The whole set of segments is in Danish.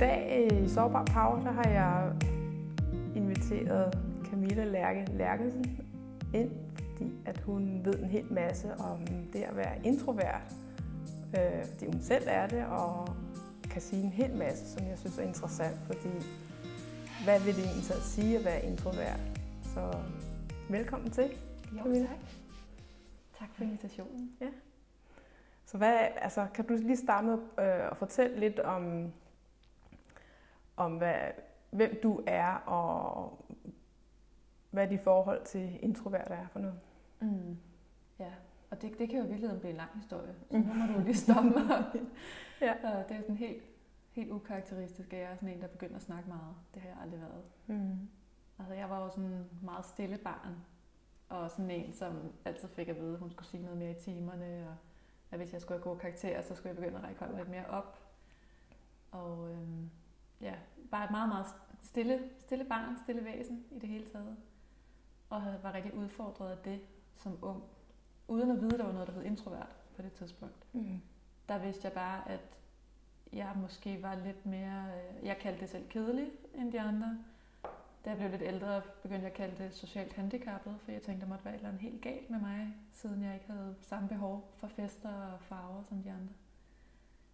dag i Sårbar Power, der har jeg inviteret Camilla Lærke Lærkesen ind, fordi at hun ved en hel masse om det at være introvert. Øh, fordi hun selv er det, og kan sige en hel masse, som jeg synes er interessant, fordi hvad vil det egentlig så sige at være introvert? Så velkommen til, Jo, Camilla. tak. Tak for invitationen. Så hvad, altså, kan du lige starte med øh, at fortælle lidt om, om hvad, hvem du er, og hvad dit forhold til introvert er for noget? Mm. Ja, og det, det kan jo i virkeligheden blive en lang historie, så nu må du lige stoppe mig. Ja. Og det er sådan helt, helt ukarakteristisk, at jeg er sådan en, der begynder at snakke meget. Det har jeg aldrig været. Mm. Altså, jeg var jo sådan en meget stille barn, og sådan en, som altid fik at vide, at hun skulle sige noget mere i timerne, og at hvis jeg skulle have gode karakterer, så skulle jeg begynde at række hånden lidt mere op. Og øhm, ja, bare et meget, meget stille, stille barn, stille væsen i det hele taget. Og havde- var rigtig udfordret af det som ung, uden at vide, der var noget, der hed introvert på det tidspunkt Mm. der vidste jeg bare, at jeg måske var lidt mere, øh, jeg kaldte det selv kedelig end de andre. Da jeg blev lidt ældre, begyndte jeg at kalde det socialt handicappet, for jeg tænkte, der måtte være et eller andet helt galt med mig, siden jeg ikke havde samme behov for fester og farver som de andre.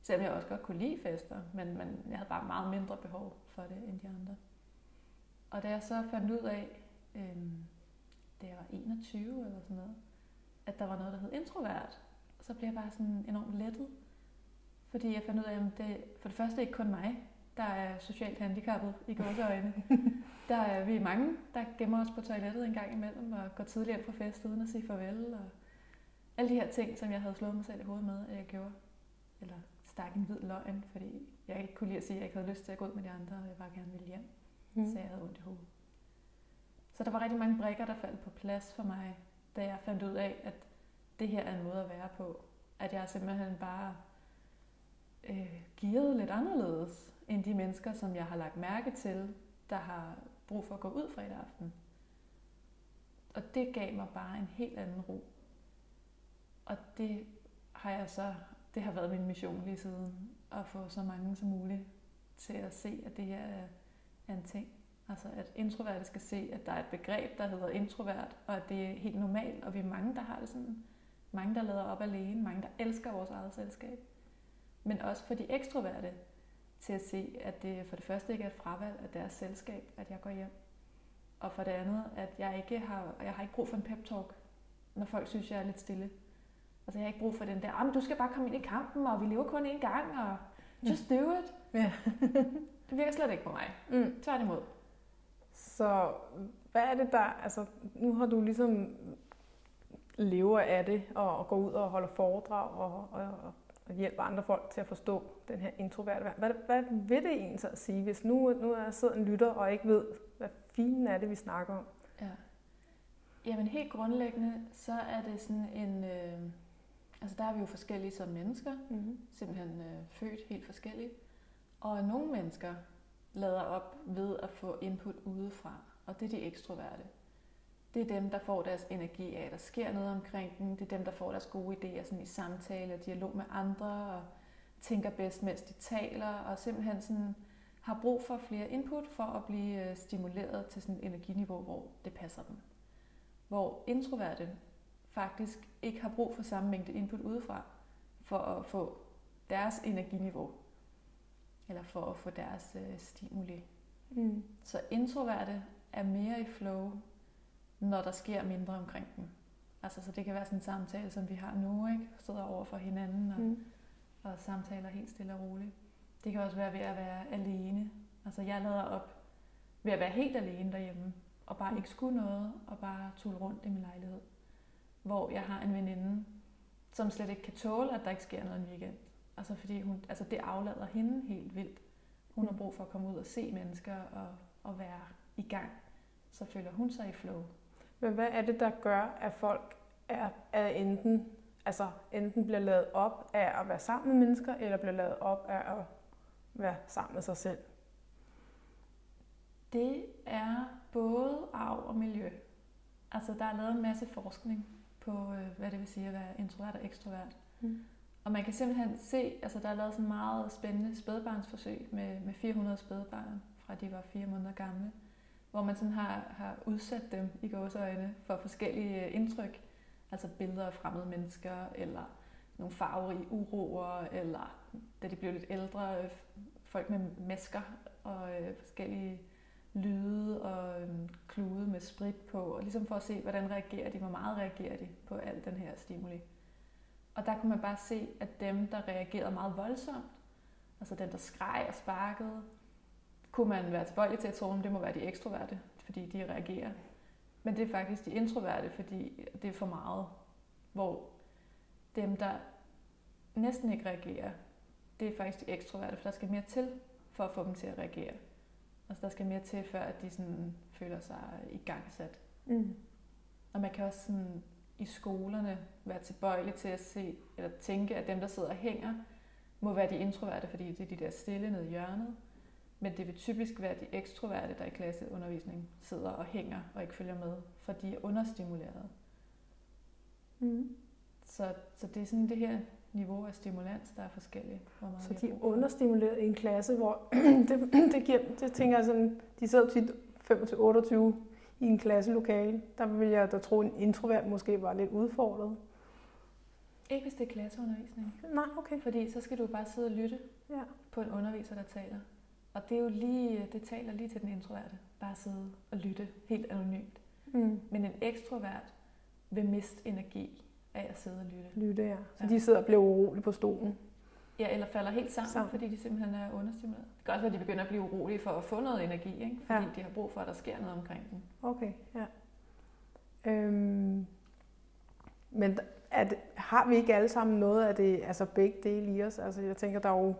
Selvom jeg også godt kunne lide fester, men, men jeg havde bare meget mindre behov for det end de andre. Og da jeg så fandt ud af, øhm, da jeg var 21 eller sådan noget, at der var noget, der hed introvert, så blev jeg bare sådan enormt lettet. Fordi jeg fandt ud af, at det for det første ikke kun mig, der er socialt handicappet i gåseøjne. der er vi mange, der gemmer os på toilettet en gang imellem og går tidligt hjem fra fest uden at sige farvel. Og alle de her ting, som jeg havde slået mig selv i hovedet med, at jeg gjorde. Eller stak en hvid løgn, fordi jeg ikke kunne lide at sige, at jeg ikke havde lyst til at gå ud med de andre, og jeg bare gerne ville hjem. Mm. Så jeg havde ondt i hovedet. Så der var rigtig mange brikker, der faldt på plads for mig, da jeg fandt ud af, at det her er en måde at være på. At jeg simpelthen bare øh, gearet lidt anderledes end de mennesker, som jeg har lagt mærke til, der har brug for at gå ud fredag aften. Og det gav mig bare en helt anden ro. Og det har jeg så, det har været min mission lige siden, at få så mange som muligt til at se, at det her er, er en ting. Altså at introverte skal se, at der er et begreb, der hedder introvert, og at det er helt normalt, og vi er mange, der har det sådan. Mange, der lader op alene, mange, der elsker vores eget selskab. Men også for de ekstroverte til at se, at det for det første ikke er et fravalg af deres selskab, at jeg går hjem. Og for det andet, at jeg ikke har, jeg har ikke brug for en pep talk, når folk synes, jeg er lidt stille. Altså jeg har ikke brug for den der, ah, du skal bare komme ind i kampen, og vi lever kun én gang, og just do it. Ja. Det virker slet ikke på mig. Mm. Tværtimod. Så hvad er det der, altså nu har du ligesom lever af det, og, og går ud og holder foredrag, og, og, og hjælper andre folk til at forstå den her introverte verden. Hvad, hvad vil det egentlig så at sige, hvis nu, nu er jeg sidder en lytter og ikke ved, hvad finen er det, vi snakker om? Ja. Jamen helt grundlæggende, så er det sådan en... Øh, altså der er vi jo forskellige som mennesker, Mm-hmm. simpelthen øh, født helt forskellige. Og nogle mennesker lader op ved at få input udefra, og det er de ekstroverte. Det er dem, der får deres energi af, at der sker noget omkring dem. Det er dem, der får deres gode idéer sådan i samtale og dialog med andre, og tænker bedst, mens de taler, og simpelthen sådan har brug for flere input for at blive øh, stimuleret til sådan et energiniveau, hvor det passer dem. Hvor introverte faktisk ikke har brug for samme mængde input udefra, for at få deres energiniveau, eller for at få deres øh, stimuli. Mm. Så introverte er mere i flow, når der sker mindre omkring dem. Altså, så det kan være sådan en samtale, som vi har nu, ikke? Sidder over for hinanden og, Mm. og samtaler helt stille og roligt. Det kan også være ved at være alene. Altså, jeg lader op ved at være helt alene derhjemme, og bare ikke skulle noget, og bare tulle rundt i min lejlighed. Hvor jeg har en veninde, som slet ikke kan tåle, at der ikke sker noget en weekend. Altså, fordi hun, altså det aflader hende helt vildt. Hun har brug for at komme ud og se mennesker og, og være i gang. Så føler hun sig i flow. Men hvad er det, der gør, at folk er, er enten, altså enten bliver lavet op af at være sammen med mennesker, eller bliver lavet op af at være sammen med sig selv? Det er både arv og miljø. Altså, der er lavet en masse forskning på, øh, hvad det vil sige at være introvert og ekstrovert. Mm. Og man kan simpelthen se, altså der er lavet sådan meget spændende spædbarnsforsøg med, med 400 spædbarn, fra de var fire måneder gamle, hvor man sådan har, har udsat dem i gåseøjne for forskellige øh, indtryk. Altså billeder af fremmede mennesker, eller nogle farverige uroer, eller da de blev lidt ældre, øh, folk med masker og øh, forskellige lyde og øhm, klude med sprit på, og ligesom for at se, hvordan reagerer de, hvor meget reagerer de på al den her stimuli. Og der kunne man bare se, at dem, der reagerede meget voldsomt, altså dem, der skreg og sparkede, kunne man være tilbøjelig til at tro, at det må være de ekstroverte, fordi de reagerer. Men det er faktisk de introverte, fordi det er for meget. Hvor dem, der næsten ikke reagerer, det er faktisk de ekstroverte, for der skal mere til for at få dem til at reagere. Altså der skal mere til, før at de sådan føler sig i gang sat. Mm. Og man kan også sådan i skolerne være tilbøjelig til at se eller tænke, at dem, der sidder og hænger, må være de introverte, fordi det er de der stille nede i hjørnet. Men det vil typisk være de ekstroverte, der i klasseundervisning sidder og hænger og ikke følger med, for de er understimuleret. Mm. Så, så det er sådan det her niveau af stimulans, der er forskellige. Hvor meget så de er understimuleret i en klasse, hvor det, det, giver, det tænker jeg sådan, de sidder tit 25-28 i en klasselokale. Der vil jeg da tro, en introvert måske var lidt udfordret. Ikke hvis det er klasseundervisning. Nej, okay. Fordi så skal du bare sidde og lytte ja. på en underviser, der taler. Og det er jo lige, det taler lige til den introverte. Bare sidde og lytte helt anonymt. Mm. Men en ekstrovert vil miste energi af at sidde og lytte. Lytte, ja. Så ja. de sidder og bliver urolige på stolen. Ja, eller falder helt sammen, sammen, fordi de simpelthen er understimuleret. Det kan også være, at de begynder at blive urolige for at få noget energi, ikke? fordi ja. de har brug for, at der sker noget omkring dem. Okay, ja. Øhm, men at, har vi ikke alle sammen noget af det, altså begge dele i os? Altså jeg tænker, der er jo,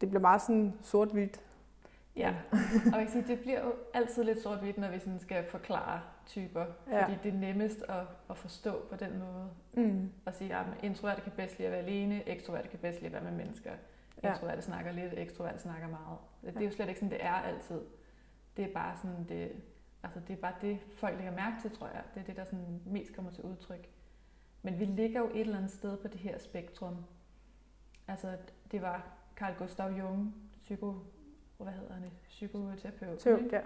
det bliver meget sådan sort-hvidt. Ja, og jeg sige, det bliver jo altid lidt sort-hvidt, når vi sådan skal forklare typer, ja. fordi det er nemmest at, at forstå på den måde. Mm. At sige, at introverte kan bedst lide at være alene, ekstroverte kan bedst lide at være med mennesker. Ja. Introverte snakker lidt, ekstroverte snakker meget. Det, det er jo slet ikke sådan, det er altid. Det er bare sådan, det, altså det er bare det, folk lægger mærke til, tror jeg. Det er det, der sådan mest kommer til udtryk. Men vi ligger jo et eller andet sted på det her spektrum. Altså, det var Carl Gustav Jung, psyko, hvad hedder han, psykoterapeut, Tev, ja.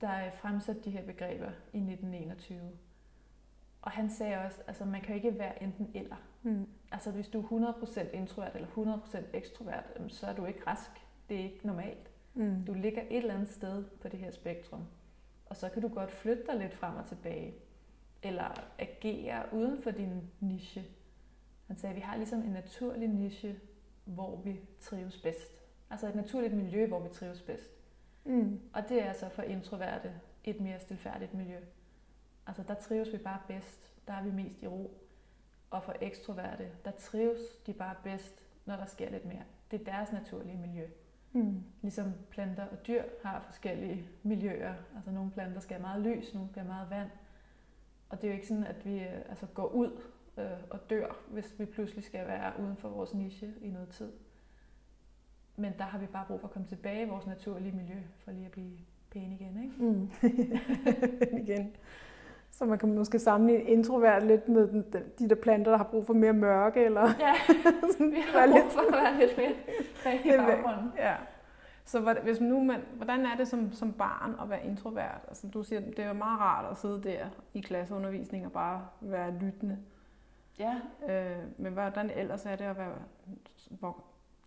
der fremsatte de her begreber i 1921. Og han sagde også, altså man kan ikke være enten eller. Mm. Altså hvis du er 100% introvert eller 100% ekstrovert, så er du ikke rask. Det er ikke normalt. Mm. Du ligger et eller andet sted på det her spektrum. Og så kan du godt flytte dig lidt frem og tilbage. Eller agere uden for din niche. Han sagde, at vi har ligesom en naturlig niche, hvor vi trives bedst. Altså et naturligt miljø, hvor vi trives bedst. Mm. Og det er altså for introverte et mere stilfærdigt miljø. Altså der trives vi bare bedst, der er vi mest i ro. Og for ekstroverte, der trives de bare bedst, når der sker lidt mere. Det er deres naturlige miljø. Mm. Ligesom planter og dyr har forskellige miljøer. Altså nogle planter skal have meget lys, nogle skal have meget vand. Og det er jo ikke sådan, at vi øh, altså, går ud øh, og dør, hvis vi pludselig skal være uden for vores niche i noget tid. Men der har vi bare brug for at komme tilbage i vores naturlige miljø, for lige at blive pæne igen, ikke? Mm. igen. Så man kan måske sammenligne introvert lidt med den, de der planter, der har brug for mere mørke, eller... Ja, vi har brug for at være lidt mere i baggrunden. Ja. Så hvis nu man, hvordan er det som, som barn at være introvert? Altså, du siger, det er meget rart at sidde der i klasseundervisning og bare være lyttende. Ja. Øh, men hvordan ellers er det at være...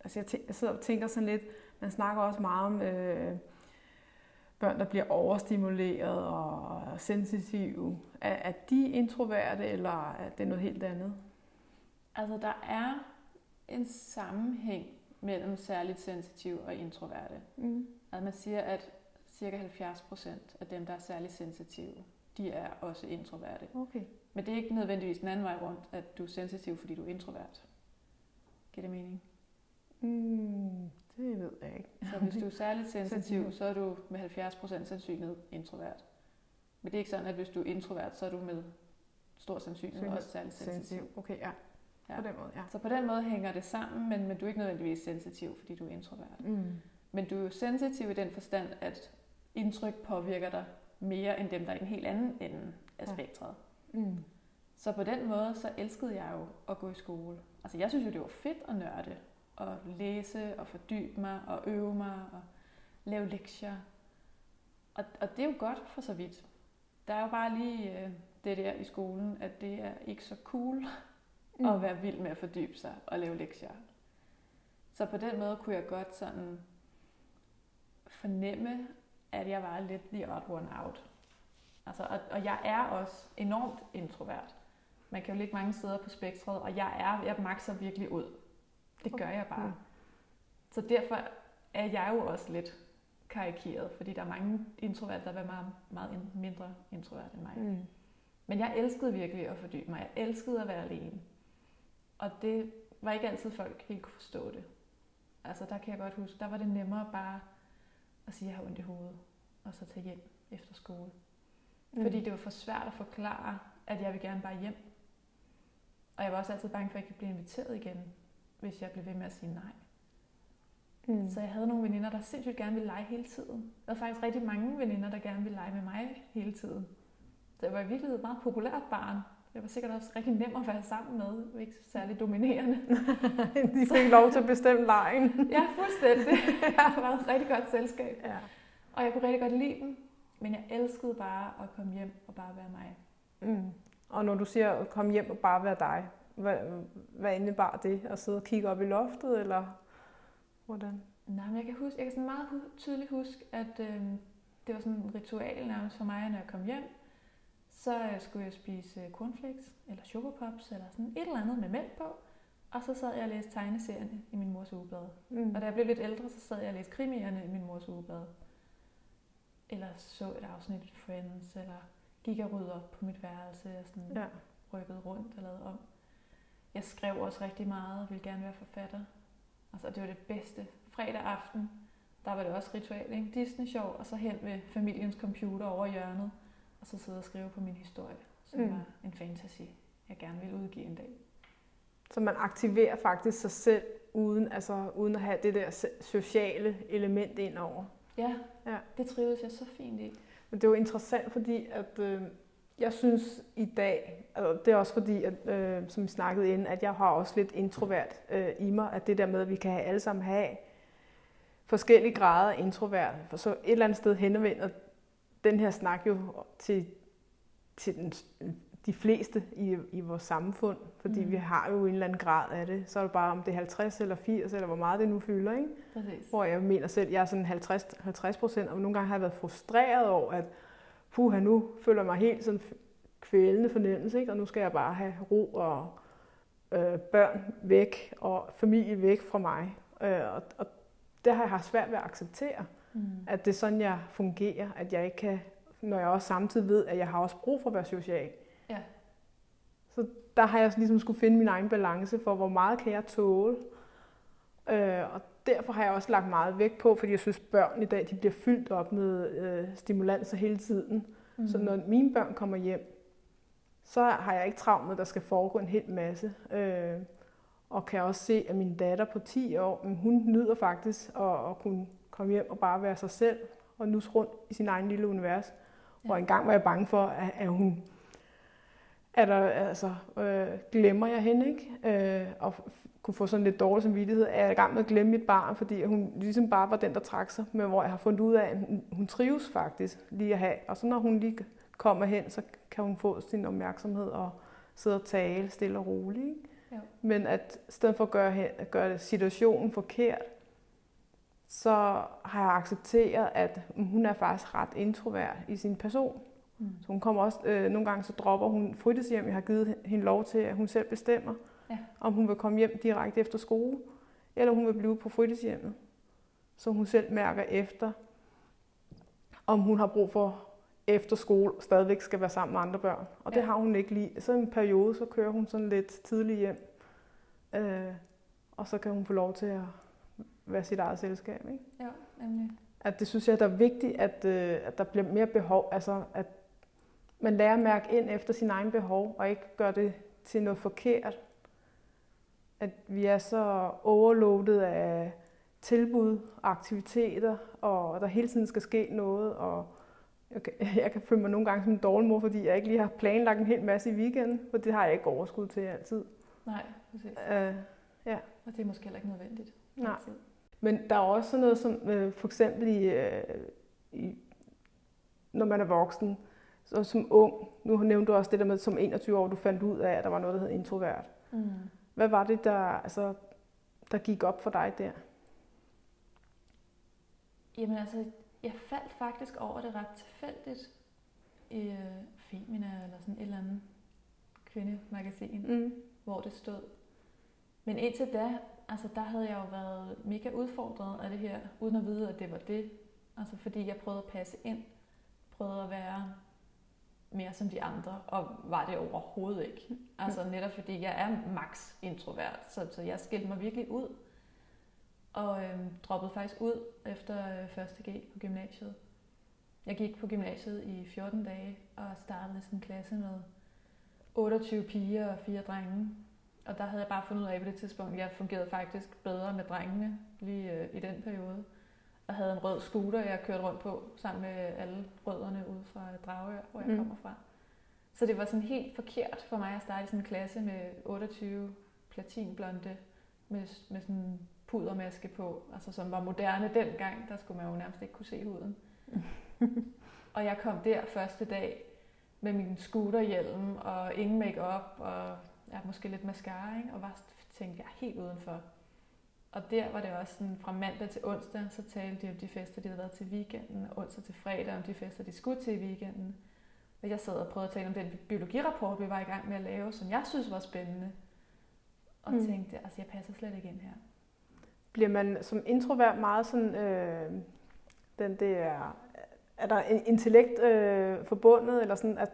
Altså jeg, jeg sidder og tænker sådan lidt, man snakker også meget om øh, børn, der bliver overstimuleret og sensitive. Er, er de introverte, eller er det noget helt andet? Altså der er en sammenhæng mellem særligt sensitive og introverte. Mm. Altså man siger, at cirka 70 procent af dem, der er særligt sensitive, de er også introverte. Okay. Men det er ikke nødvendigvis den anden vej rundt, at du er sensitiv, fordi du er introvert. Giver det mening? Mm, det ved jeg ikke. Så hvis du er særligt sensitiv, så er du med 70% sandsynlighed introvert. Men det er ikke sådan, at hvis du er introvert, så er du med stor sandsynlighed også særligt sensitiv. Okay, ja. ja. På den måde, ja. Så på den måde hænger det sammen, men, men du er ikke nødvendigvis sensitiv, fordi du er introvert. Mm. Men du er jo sensitiv i den forstand, at indtryk påvirker dig mere end dem, der er i den helt anden ende af spektret. Ja. Mm. Så på den måde, så elskede jeg jo at gå i skole Altså jeg synes jo, det var fedt at nørde, og læse og fordybe mig og øve mig og lave lektier. Og, og det er jo godt for så vidt. Der er jo bare lige øh, det der i skolen, at det er ikke så cool mm. at være vild med at fordybe sig og lave lektier. Så på den måde kunne jeg godt sådan fornemme, at jeg var lidt the odd one out. Altså, og, og jeg er også enormt introvert. Man kan jo ligge mange steder på spektret, og jeg er, jeg makser virkelig ud. Det gør jeg bare. Så derfor er jeg jo også lidt karikeret, fordi der er mange introverte, der er meget, meget mindre introvert end mig. Mm. Men jeg elskede virkelig at fordybe mig. Jeg elskede at være alene. Og det var ikke altid folk helt kunne forstå det. Altså der kan jeg godt huske, der var det nemmere bare at sige, at jeg har ondt i hovedet, og så tage hjem efter skole. Mm. Fordi det var for svært at forklare, at jeg vil gerne bare hjem. Og jeg var også altid bange for, at jeg ikke blive inviteret igen, hvis jeg blev ved med at sige nej. Mm. Så jeg havde nogle veninder, der sindssygt gerne ville lege hele tiden. Der var faktisk rigtig mange veninder, der gerne ville lege med mig hele tiden. Så jeg var i virkeligheden et meget populært barn. Jeg var sikkert også rigtig nem at være sammen med, ikke særlig dominerende. De fik lov til at bestemme lejen. ja, fuldstændig. Jeg var et rigtig godt selskab. Ja. Og jeg kunne rigtig godt lide dem, men jeg elskede bare at komme hjem og bare være mig. Mm. Og når du siger at komme hjem og bare være dig, hvad, hvad indebar det? At sidde og kigge op i loftet, eller hvordan? Nej, men jeg kan, huske, jeg kan sådan meget tydeligt huske, at øh, det var sådan en ritual nærmest for mig, når jeg kom hjem. Så øh, skulle jeg spise øh, cornflakes, eller chokopops, eller sådan et eller andet med mælk på. Og så sad jeg og læste tegneserierne i min mors ugeblad. Mm. Og da jeg blev lidt ældre, så sad jeg og læste krimierne i min mors ugeblad. Eller så et afsnit af Friends, eller gik og rydde op på mit værelse, og sådan ja. rykkede rundt og lavede om. Jeg skrev også rigtig meget, og ville gerne være forfatter. Altså, det var det bedste. Fredag aften, der var det også ritual, ikke? Disney-show, og så hen ved familiens computer over hjørnet, og så sidde og skrive på min historie, som mm. var en fantasy, jeg gerne ville udgive en dag. Så man aktiverer faktisk sig selv, uden, altså, uden at have det der sociale element ind over. Ja, ja, det trives jeg så fint i. Men det er jo interessant, fordi at, øh, jeg synes i dag, og det er også fordi, at, øh, som vi snakkede inden, at jeg har også lidt introvert øh, i mig, at det der med, at vi kan alle sammen have forskellige grader af introvert. For så et eller andet sted henvender den her snak jo til, til den, de fleste i, i vores samfund, fordi mm. vi har jo en eller anden grad af det. Så er det bare, om det er 50 eller 80, eller hvor meget det nu fylder. Ikke? Præcis. Hvor jeg mener selv, at jeg er sådan 50, 50 procent, og nogle gange har jeg været frustreret over, at puha, nu føler jeg mig helt sådan kvælende fornemmelse, ikke? og nu skal jeg bare have ro og øh, børn væk, og familie væk fra mig. Øh, og, og det har jeg haft svært ved at acceptere, mm. at det er sådan, jeg fungerer, at jeg ikke kan, når jeg også samtidig ved, at jeg har også brug for at være social. Ja. Så der har jeg ligesom skulle finde min egen balance for, hvor meget kan jeg tåle. Øh, og derfor har jeg også lagt meget vægt på, fordi jeg synes, børn i dag de bliver fyldt op med øh, stimulanser hele tiden. Mm. Så når mine børn kommer hjem, så har jeg ikke travlt med, at der skal foregå en hel masse. Øh, og kan også se, at min datter på 10 år, hun nyder faktisk at, at kunne komme hjem og bare være sig selv og nus rundt i sin egen lille univers. Ja. Og engang var jeg bange for, at, at hun at der, altså, øh, glemmer jeg hende, ikke? Øh, og kunne få sådan lidt dårlig samvittighed, er jeg i gang med at glemme mit barn, fordi hun ligesom bare var den, der trak sig, men hvor jeg har fundet ud af, at hun trives faktisk lige at have. Og så når hun lige kommer hen, så kan hun få sin opmærksomhed og sidde og tale stille og roligt. Ikke? Ja. Men at i stedet for at gøre, at gøre situationen forkert, så har jeg accepteret, at hun er faktisk ret introvert i sin person. Mm. Så hun kommer også, øh, nogle gange så dropper hun fritidshjem. Jeg har givet hende lov til, at hun selv bestemmer, ja. om hun vil komme hjem direkte efter skole, eller hun vil blive på fritidshjemmet. Så hun selv mærker efter, om hun har brug for efter skole stadigvæk skal være sammen med andre børn. Og ja. det har hun ikke lige. Så en periode, så kører hun sådan lidt tidligt hjem. Øh, og så kan hun få lov til at være sit eget selskab. Ikke? Ja, nemlig. At det synes jeg, der er vigtigt, at, øh, at der bliver mere behov, altså at man lærer at mærke ind efter sin egen behov, og ikke gøre det til noget forkert. At vi er så overloadet af tilbud, aktiviteter, og der hele tiden skal ske noget, og jeg kan, jeg kan føle mig nogle gange som en dårlig mor, fordi jeg ikke lige har planlagt en hel masse i weekenden, for det har jeg ikke overskud til altid. Nej, præcis. Øh, ja. Og det er måske heller ikke nødvendigt. Nej. altid. Men der er også sådan noget som, øh, for eksempel i, øh, i, når man er voksen, så som ung, nu nævnte du også det der med, som 21 år, du fandt ud af, at der var noget, der hed introvert. Mm. Hvad var det, der, altså, der gik op for dig der? Jamen altså, jeg faldt faktisk over det ret tilfældigt i øh, Femina eller sådan et eller andet kvindemagasin, Mm. hvor det stod. Men indtil da, altså der havde jeg jo været mega udfordret af det her, uden at vide, at det var det. Altså fordi jeg prøvede at passe ind, prøvede at være mere som de andre, og var det overhovedet ikke. Altså netop fordi jeg er max introvert, så, så jeg skilte mig virkelig ud. Og øhm, droppede faktisk ud efter øh, første G på gymnasiet. Jeg gik på gymnasiet i 14 dage og startede sådan en klasse med 28 piger og fire drenge. Og der havde jeg bare fundet ud af på det tidspunkt, at jeg fungerede faktisk bedre med drengene lige øh, i den periode. Og havde en rød scooter, jeg kørte rundt på sammen med alle rødderne ude fra Dragør, hvor jeg Mm. mm. kommer fra. Så det var sådan helt forkert for mig at starte i sådan en klasse med 28 platinblonde med, med sådan en pudermaske på, altså som var moderne dengang, der skulle man jo nærmest ikke kunne se huden. og jeg kom der første dag med min scooterhjelm og ingen makeup og ja, måske lidt mascara, ikke? og var, tænkte jeg helt udenfor. Og der var det også sådan, fra mandag til onsdag, så talte de om de fester, de havde været til weekenden, og onsdag til fredag om de fester, de skulle til i weekenden. Og jeg sad og prøvede at tale om den biologirapport, vi var i gang med at lave, som jeg synes var spændende. Og Mm. tænkte, altså jeg passer slet ikke ind her. Bliver man som introvert meget sådan, øh, den der, er der en intellekt øh, forbundet, eller sådan, at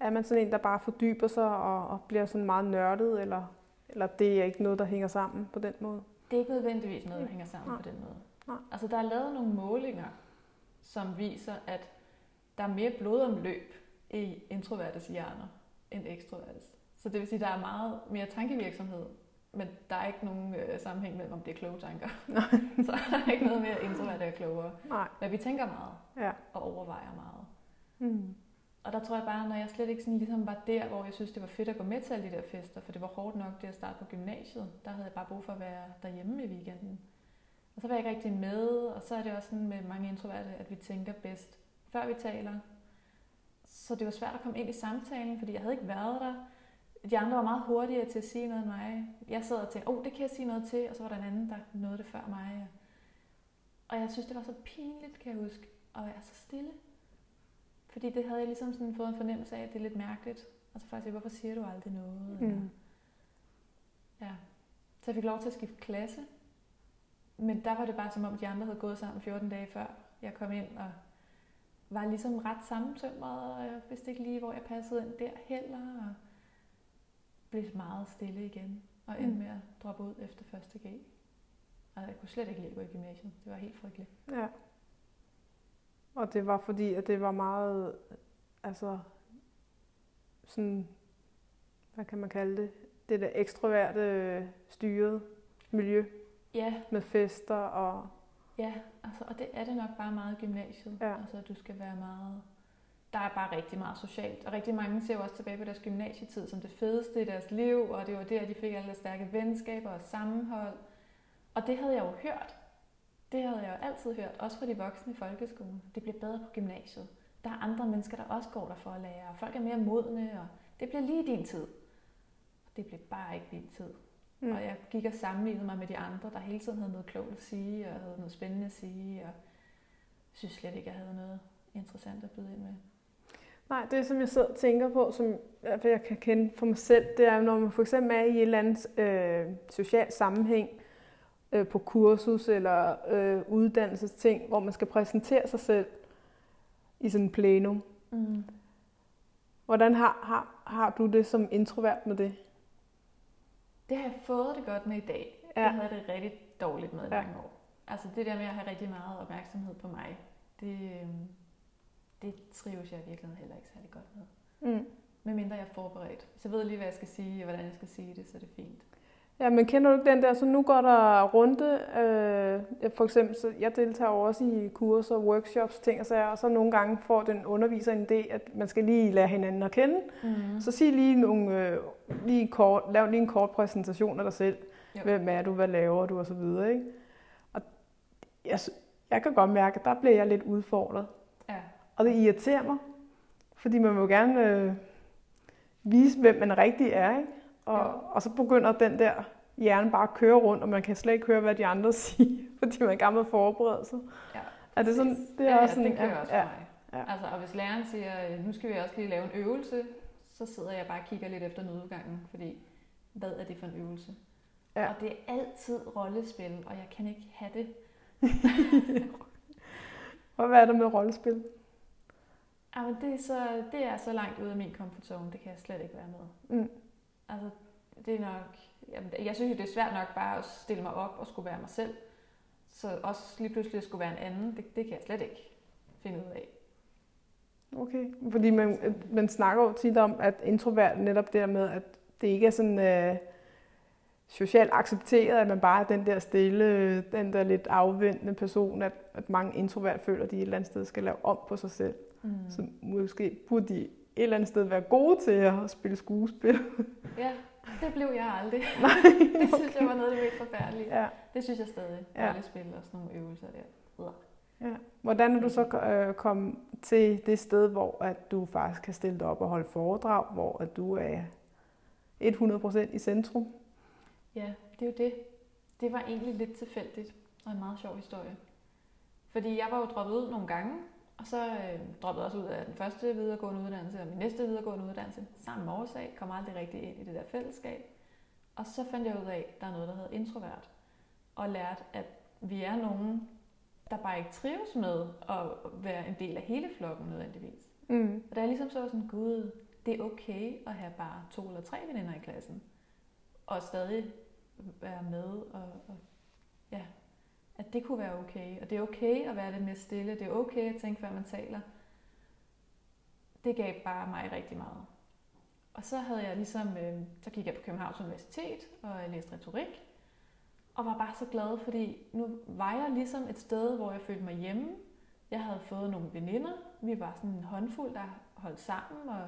er man sådan en, der bare fordyber sig og, og bliver sådan meget nørdet, eller, eller det er ikke noget, der hænger sammen på den måde? Det er ikke nødvendigvis noget, der Mm. hænger sammen Nej. på den måde. Nej. Altså der er lavet nogle målinger, som viser, at der er mere blodomløb i introvertes hjerner end ekstrovertes. Så det vil sige, at der er meget mere tankevirksomhed, men der er ikke nogen øh, sammenhæng mellem, om det er kloge tanker. så der er ikke noget mere introvert er klogere. Nej. Men vi tænker meget Ja. og overvejer meget. Mm. Og der tror jeg bare, når jeg slet ikke sådan ligesom var der, hvor jeg synes, det var fedt at gå med til alle de der fester, for det var hårdt nok det at starte på gymnasiet, der havde jeg bare brug for at være derhjemme i weekenden. Og så var jeg ikke rigtig med, og så er det også sådan med mange introverte, at vi tænker bedst, før vi taler. Så det var svært at komme ind i samtalen, fordi jeg havde ikke været der. De andre var meget hurtigere til at sige noget end mig. Jeg sad og tænkte, åh, oh, det kan jeg sige noget til, og så var der en anden, der nåede det før mig. Og jeg synes, det var så pinligt, kan jeg huske, at være så stille. Fordi det havde jeg ligesom sådan fået en fornemmelse af, at det er lidt mærkeligt. Og så faktisk, hvorfor siger du aldrig noget? Eller, Mm. ja. Så jeg fik lov til at skifte klasse. Men der var det bare som om, de andre havde gået sammen 14 dage før jeg kom ind, og var ligesom ret sammentømret, og jeg vidste ikke lige, hvor jeg passede ind der heller, og blev meget stille igen, og endte Mm. med at droppe ud efter første G. Og jeg kunne slet ikke lide at gå i gymnasiet. Det var helt frygteligt. Ja. Og det var fordi, at det var meget, altså, sådan, hvad kan man kalde det, det der ekstroverte øh, styret miljø Ja, med fester og, Ja, altså, og det er det nok bare meget gymnasiet. Ja. Altså, du skal være meget... Der er bare rigtig meget socialt. Og rigtig mange ser jo også tilbage på deres gymnasietid som det fedeste i deres liv, og det var der, de fik alle deres stærke venskaber og sammenhold. Og det havde jeg jo hørt. Det havde jeg jo altid hørt, også fra de voksne i folkeskolen. Det bliver bedre på gymnasiet. Der er andre mennesker, der også går der for at lære, og folk er mere modne, og det bliver lige din tid. Og det blev bare ikke din tid. Mm. Og jeg gik og sammenlignede mig med de andre, der hele tiden havde noget klogt at sige, og havde noget spændende at sige, og jeg synes slet ikke, jeg havde noget interessant at byde ind med. Nej, det som jeg sidder og tænker på, som jeg kan kende for mig selv, det er, når man for eksempel er i et eller andet øh, social sammenhæng, øh, på kursus eller øh, uddannelsesting, hvor man skal præsentere sig selv i sådan en plenum. Mm. Hvordan har, har, har du det som introvert med det? Det har jeg fået det godt med i dag. Ja. Det havde jeg det rigtig dårligt med i Ja. mange år. Altså det der med at have rigtig meget opmærksomhed på mig, det, øhm, det trives jeg virkelig heller ikke særlig godt med. Mm. Medmindre jeg er forberedt. Så jeg ved lige, hvad jeg skal sige, og hvordan jeg skal sige det, så er det fint. Ja, men kender du ikke den der, så nu går der runde, øh, for eksempel, så jeg deltager også i kurser, workshops, ting og sager, og så nogle gange får den underviser en idé, at man skal lige lære hinanden at kende. Mm. Så sig lige nogle, øh, lige kort, lav lige en kort præsentation af dig selv. Jo. Hvem er du, hvad laver du, og så videre, ikke? Og jeg, jeg kan godt mærke, at der bliver jeg lidt udfordret. Ja. Og det irriterer mig, fordi man vil jo gerne øh, vise, hvem man rigtig er, ikke? Og, ja. og så begynder den der hjerne bare at køre rundt, og man kan slet ikke høre, hvad de andre siger, fordi man er gammel forberede sig. Ja. Er det sådan, det er ja, også sådan, det kører ja, også for ja. Ja. Altså, og hvis læreren siger, nu skal vi også lige lave en øvelse, så sidder jeg bare og kigger lidt efter nødudgangen, fordi hvad er det for en øvelse? Ja. Og det er altid rollespil, og jeg kan ikke have det. og hvad er der med rollespil? Jamen, det, er så, det er så langt ude af min comfort zone, det kan jeg slet ikke være med. Mm. Altså, det er nok... Jamen, jeg synes jo, det er svært nok bare at stille mig op og skulle være mig selv. Så også lige pludselig at skulle være en anden, det, det kan jeg slet ikke finde ud af. Okay, fordi man, man snakker jo tit om, at introvert netop dermed, at det ikke er sådan øh, socialt accepteret, at man bare er den der stille, den der lidt afventende person, at, at mange introvert føler, at de et eller andet sted skal lave om på sig selv. Mm. Så måske burde de et eller andet sted være gode til at spille skuespil. Ja, det blev jeg aldrig. Nej, okay. det synes jeg var noget af det mest forfærdelige. Ja. Det synes jeg stadig. Ja. spil og sådan nogle øvelser der. Ja. Hvordan er du så øh, kommet til det sted, hvor at du faktisk kan stille dig op og holde foredrag, hvor at du er 100% i centrum? Ja, det er jo det. Det var egentlig lidt tilfældigt og en meget sjov historie. Fordi jeg var jo droppet ud nogle gange, og så øh, droppede jeg også ud af den første videregående uddannelse og min næste videregående uddannelse. Samme årsag, kom aldrig rigtig ind i det der fællesskab. Og så fandt jeg ud af, at der er noget, der hedder introvert. Og lærte, at vi er nogen, der bare ikke trives med at være en del af hele flokken nødvendigvis. Mm. Og da jeg ligesom så sådan, gud, det er okay at have bare to eller tre veninder i klassen. Og stadig være med og, og ja, at det kunne være okay. Og det er okay at være lidt mere stille. Det er okay at tænke, før man taler. Det gav bare mig rigtig meget. Og så havde jeg ligesom, øh, så gik jeg på Københavns Universitet, og jeg læste retorik. Og var bare så glad, fordi nu var jeg ligesom et sted, hvor jeg følte mig hjemme. Jeg havde fået nogle veninder. Vi var sådan en håndfuld, der holdt sammen, og,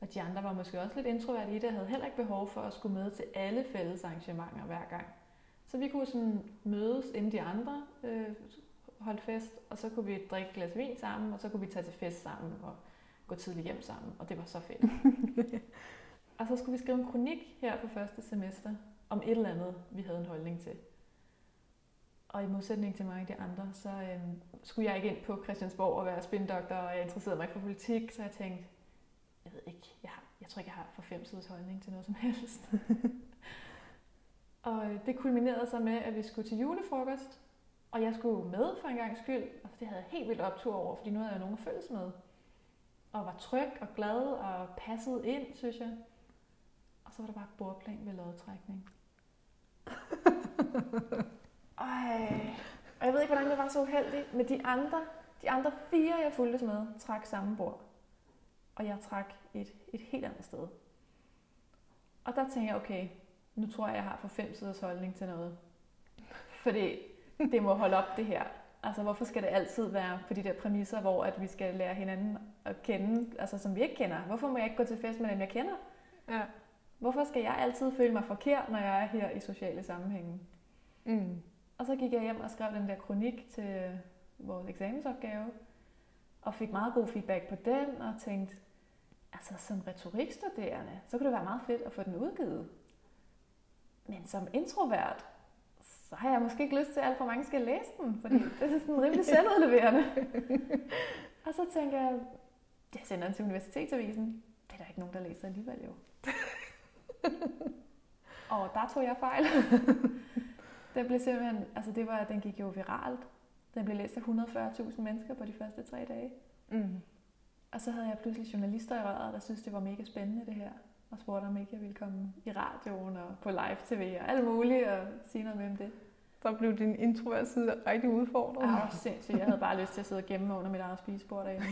og de andre var måske også lidt introvert i det. Jeg havde heller ikke behov for at skulle med til alle fælles arrangementer hver gang. Så vi kunne sådan mødes, inden de andre øh, holdt fest, og så kunne vi drikke et glas vin sammen, og så kunne vi tage til fest sammen og gå tidligt hjem sammen, og det var så fedt. og så skulle vi skrive en kronik her på første semester om et eller andet, vi havde en holdning til. Og i modsætning til mange af de andre, så øh, skulle jeg ikke ind på Christiansborg og være spindoktor, og jeg interesserede mig ikke for politik, så jeg tænkte, jeg ved ikke, jeg, har, jeg tror ikke, jeg har for fem siders holdning til noget som helst. Og øh, det kulminerede så med, at vi skulle til julefrokost, og jeg skulle med for en gang skyld, og det havde jeg helt vildt optur over, fordi nu havde jeg nogen at følges med. Og var tryg og glad og passet ind, synes jeg. Og så var der bare bordplan ved lodtrækning. Ej. Og jeg ved ikke, hvordan jeg var så uheldig, men de andre, de andre fire, jeg fulgtes med, trak samme bord. Og jeg trak et, et helt andet sted. Og der tænkte jeg, okay, nu tror jeg, jeg har for fem siders holdning til noget. Fordi det må holde op det her. Altså, hvorfor skal det altid være på de der præmisser, hvor at vi skal lære hinanden at kende, altså som vi ikke kender? Hvorfor må jeg ikke gå til fest med dem, jeg kender? Ja. Hvorfor skal jeg altid føle mig forkert, når jeg er her i sociale sammenhænge? Mm. Og så gik jeg hjem og skrev den der kronik til vores eksamensopgave, og fik meget god feedback på den, og tænkte, altså som retorikstuderende, så kunne det være meget fedt at få den udgivet. Men som introvert, så har jeg måske ikke lyst til, at alt for mange skal læse den, fordi det er sådan rimelig selvudleverende. og så tænker jeg, jeg sender den til universitetsavisen. Det er der ikke nogen, der læser alligevel jo. og der tog jeg fejl. den blev simpelthen, altså det var, den gik jo viralt. Den blev læst af 140.000 mennesker på de første tre dage. Mm. Og så havde jeg pludselig journalister i røret, der synes det var mega spændende det her og spurgte, om ikke jeg ville komme i radioen og på live-tv og alt muligt og sige noget med om det. Så blev din introvert side rigtig udfordret. Ja, sindssygt. Jeg havde bare lyst til at sidde og gemme mig under mit eget spisebord derinde.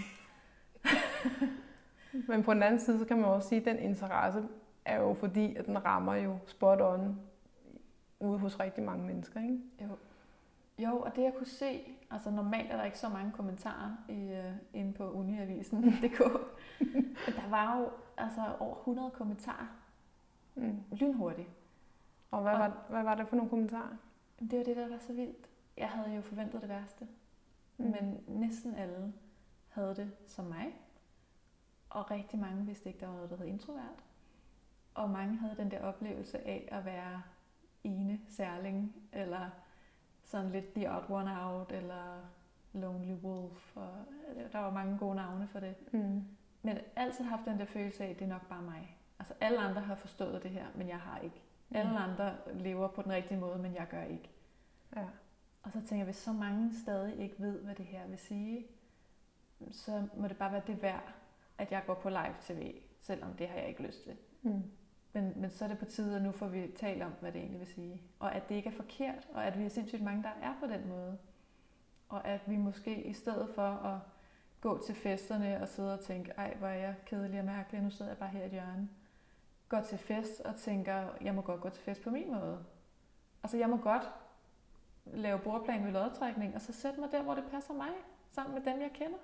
Men på den anden side, så kan man også sige, at den interesse er jo fordi, at den rammer jo spot on ude hos rigtig mange mennesker, ikke? Jo. Jo, og det jeg kunne se, altså normalt er der ikke så mange kommentarer i, uh, inde på uniavisen.dk, men der var jo altså over 100 kommentarer mm. lynhurtigt. Og hvad, og var, hvad var det for nogle kommentarer? Det var det, der var så vildt. Jeg havde jo forventet det værste, mm. men næsten alle havde det som mig. Og rigtig mange vidste ikke, der var noget, der hed introvert. Og mange havde den der oplevelse af at være ene særling, eller sådan lidt The Odd One Out, eller Lonely Wolf. Og der var mange gode navne for det. Mm. Men altid haft den der følelse af, at det er nok bare mig. Altså alle andre har forstået det her, men jeg har ikke. Mm. Alle andre lever på den rigtige måde, men jeg gør ikke. Ja. Og så tænker jeg, hvis så mange stadig ikke ved, hvad det her vil sige, så må det bare være det værd, at jeg går på live tv, selvom det har jeg ikke lyst til. Mm. Men, men så er det på tide, at nu får vi talt om, hvad det egentlig vil sige. Og at det ikke er forkert, og at vi er sindssygt mange, der er på den måde. Og at vi måske i stedet for at gå til festerne og sidde og tænke, ej, hvor er jeg kedelig og mærkelig, nu sidder jeg bare her i et hjørne. Går til fest og tænker, jeg må godt gå til fest på min måde. Altså, jeg må godt lave bordplan ved lodtrækning, og så sætte mig der, hvor det passer mig, sammen med dem, jeg kender.